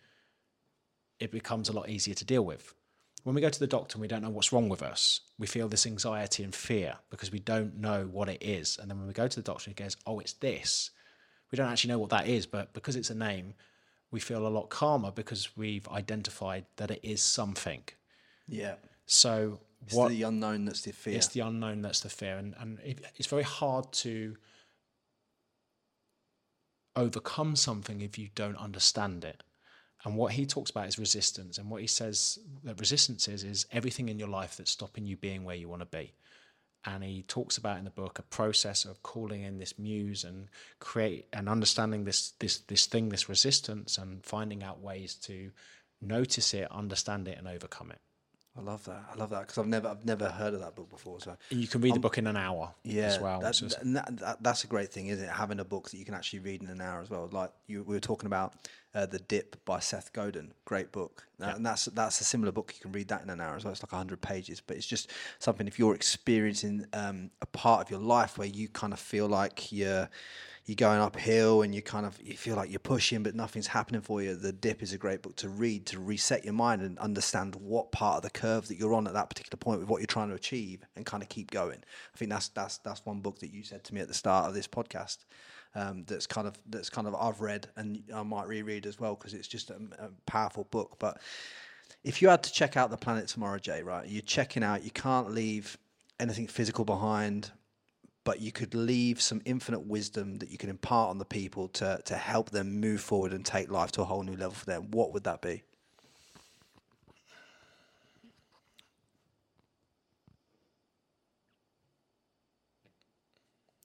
it becomes a lot easier to deal with. When we go to the doctor and we don't know what's wrong with us, we feel this anxiety and fear because we don't know what it is. And then when we go to the doctor and he goes, Oh, it's this, we don't actually know what that is, but because it's a name, we feel a lot calmer because we've identified that it is something. Yeah. So, It's what the unknown that's the fear. it's the unknown that's the fear, and and it, it's very hard to overcome something if you don't understand it. And what he talks about is resistance, and what he says that resistance is is everything in your life that's stopping you being where you want to be. And he talks about in the book a process of calling in this muse and create and understanding this this this thing, this resistance, and finding out ways to notice it, understand it, and overcome it. I love that. I love that because I've never I've never heard of that book before. So And you can read the book in an hour yeah, as well. that- is- and that, that, that's a great thing, isn't it? Having a book that you can actually read in an hour as well. Like you, we were talking about uh, the Dip by Seth Godin, great book, Uh, and that's that's a similar book. You can read that in an hour as well. It's like hundred pages, but it's just something. If you're experiencing um, a part of your life where you kind of feel like you're you're going uphill and you kind of you feel like you're pushing but nothing's happening for you the dip is a great book to read to reset your mind and understand what part of the curve that you're on at that particular point with what you're trying to achieve and kind of keep going i think that's that's that's one book that you said to me at the start of this podcast um, that's kind of that's kind of I've read and I might reread as well because it's just a, a powerful book. But if you had to check out the planet tomorrow, Jay, right? You're checking out. You can't leave anything physical behind but you could leave some infinite wisdom that you can impart on the people to to help them move forward and take life to a whole new level for them. What would that be?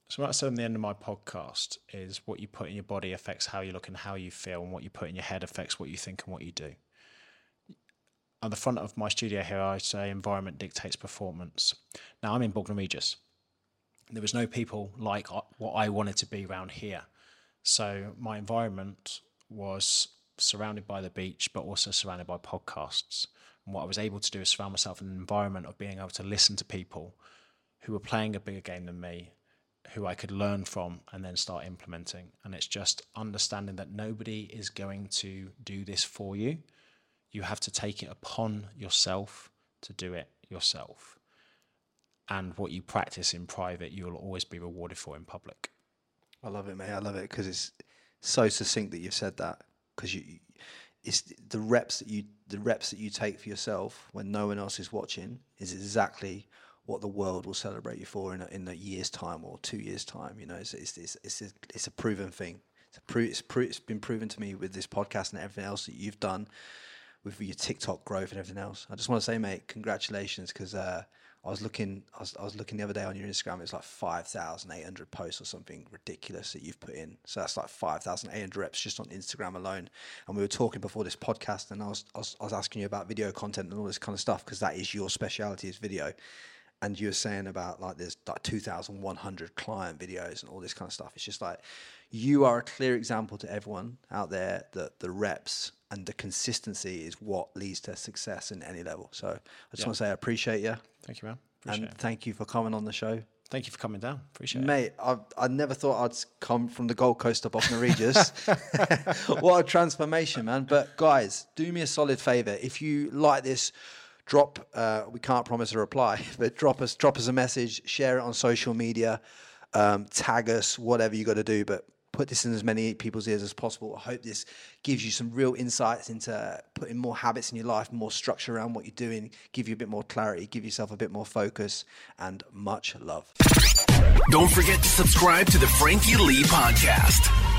So what I said at the end of my podcast is what you put in your body affects how you look and how you feel, and what you put in your head affects what you think and what you do. On the front of my studio here, I say environment dictates performance. Now I'm in Bognor Regis. There was no people like what I wanted to be around here. So my environment was surrounded by the beach, but also surrounded by podcasts. And what I was able to do is surround myself in an environment of being able to listen to people who were playing a bigger game than me, who I could learn from and then start implementing. And it's just understanding that nobody is going to do this for you. You have to take it upon yourself to do it yourself. And what you practice in private, you will always be rewarded for in public. I love it, mate. I love it because it's so succinct that you've said that. Because you, it's the reps that you the reps that you take for yourself when no one else is watching is exactly what the world will celebrate you for in a, in a year's time or two years time. You know, it's it's it's it's a, it's a proven thing. It's a pro- it's, pro- it's been proven to me with this podcast and everything else that you've done with your TikTok growth and everything else. I just want to say, mate, congratulations because uh, I was looking, I was, I was looking the other day on your Instagram. It's like five thousand eight hundred posts or something ridiculous that you've put in. So that's like five thousand eight hundred reps just on Instagram alone. And we were talking before this podcast, and I was, I was, I was asking you about video content and all this kind of stuff because that is your speciality is video. And you were saying about like there's like 2,100 client videos and all this kind of stuff. It's just like you are a clear example to everyone out there that the reps and the consistency is what leads to success in any level. So I just want to say I appreciate you. Thank you, man. Appreciate and it. thank you for coming on the show. Thank you for coming down. Appreciate it. Mate, I I never thought I'd come from the Gold Coast to Bognor Regis. what a transformation, man! But guys, do me a solid favor. If you like this, drop. Uh, we can't promise a reply, but drop us drop us a message. Share it on social media. Um, tag us, whatever you got to do. But put this in as many people's ears as possible. I hope this gives you some real insights into putting more habits in your life, more structure around what you're doing, give you a bit more clarity, give yourself a bit more focus, and much love. Don't forget to subscribe to the Frankie Lee Podcast.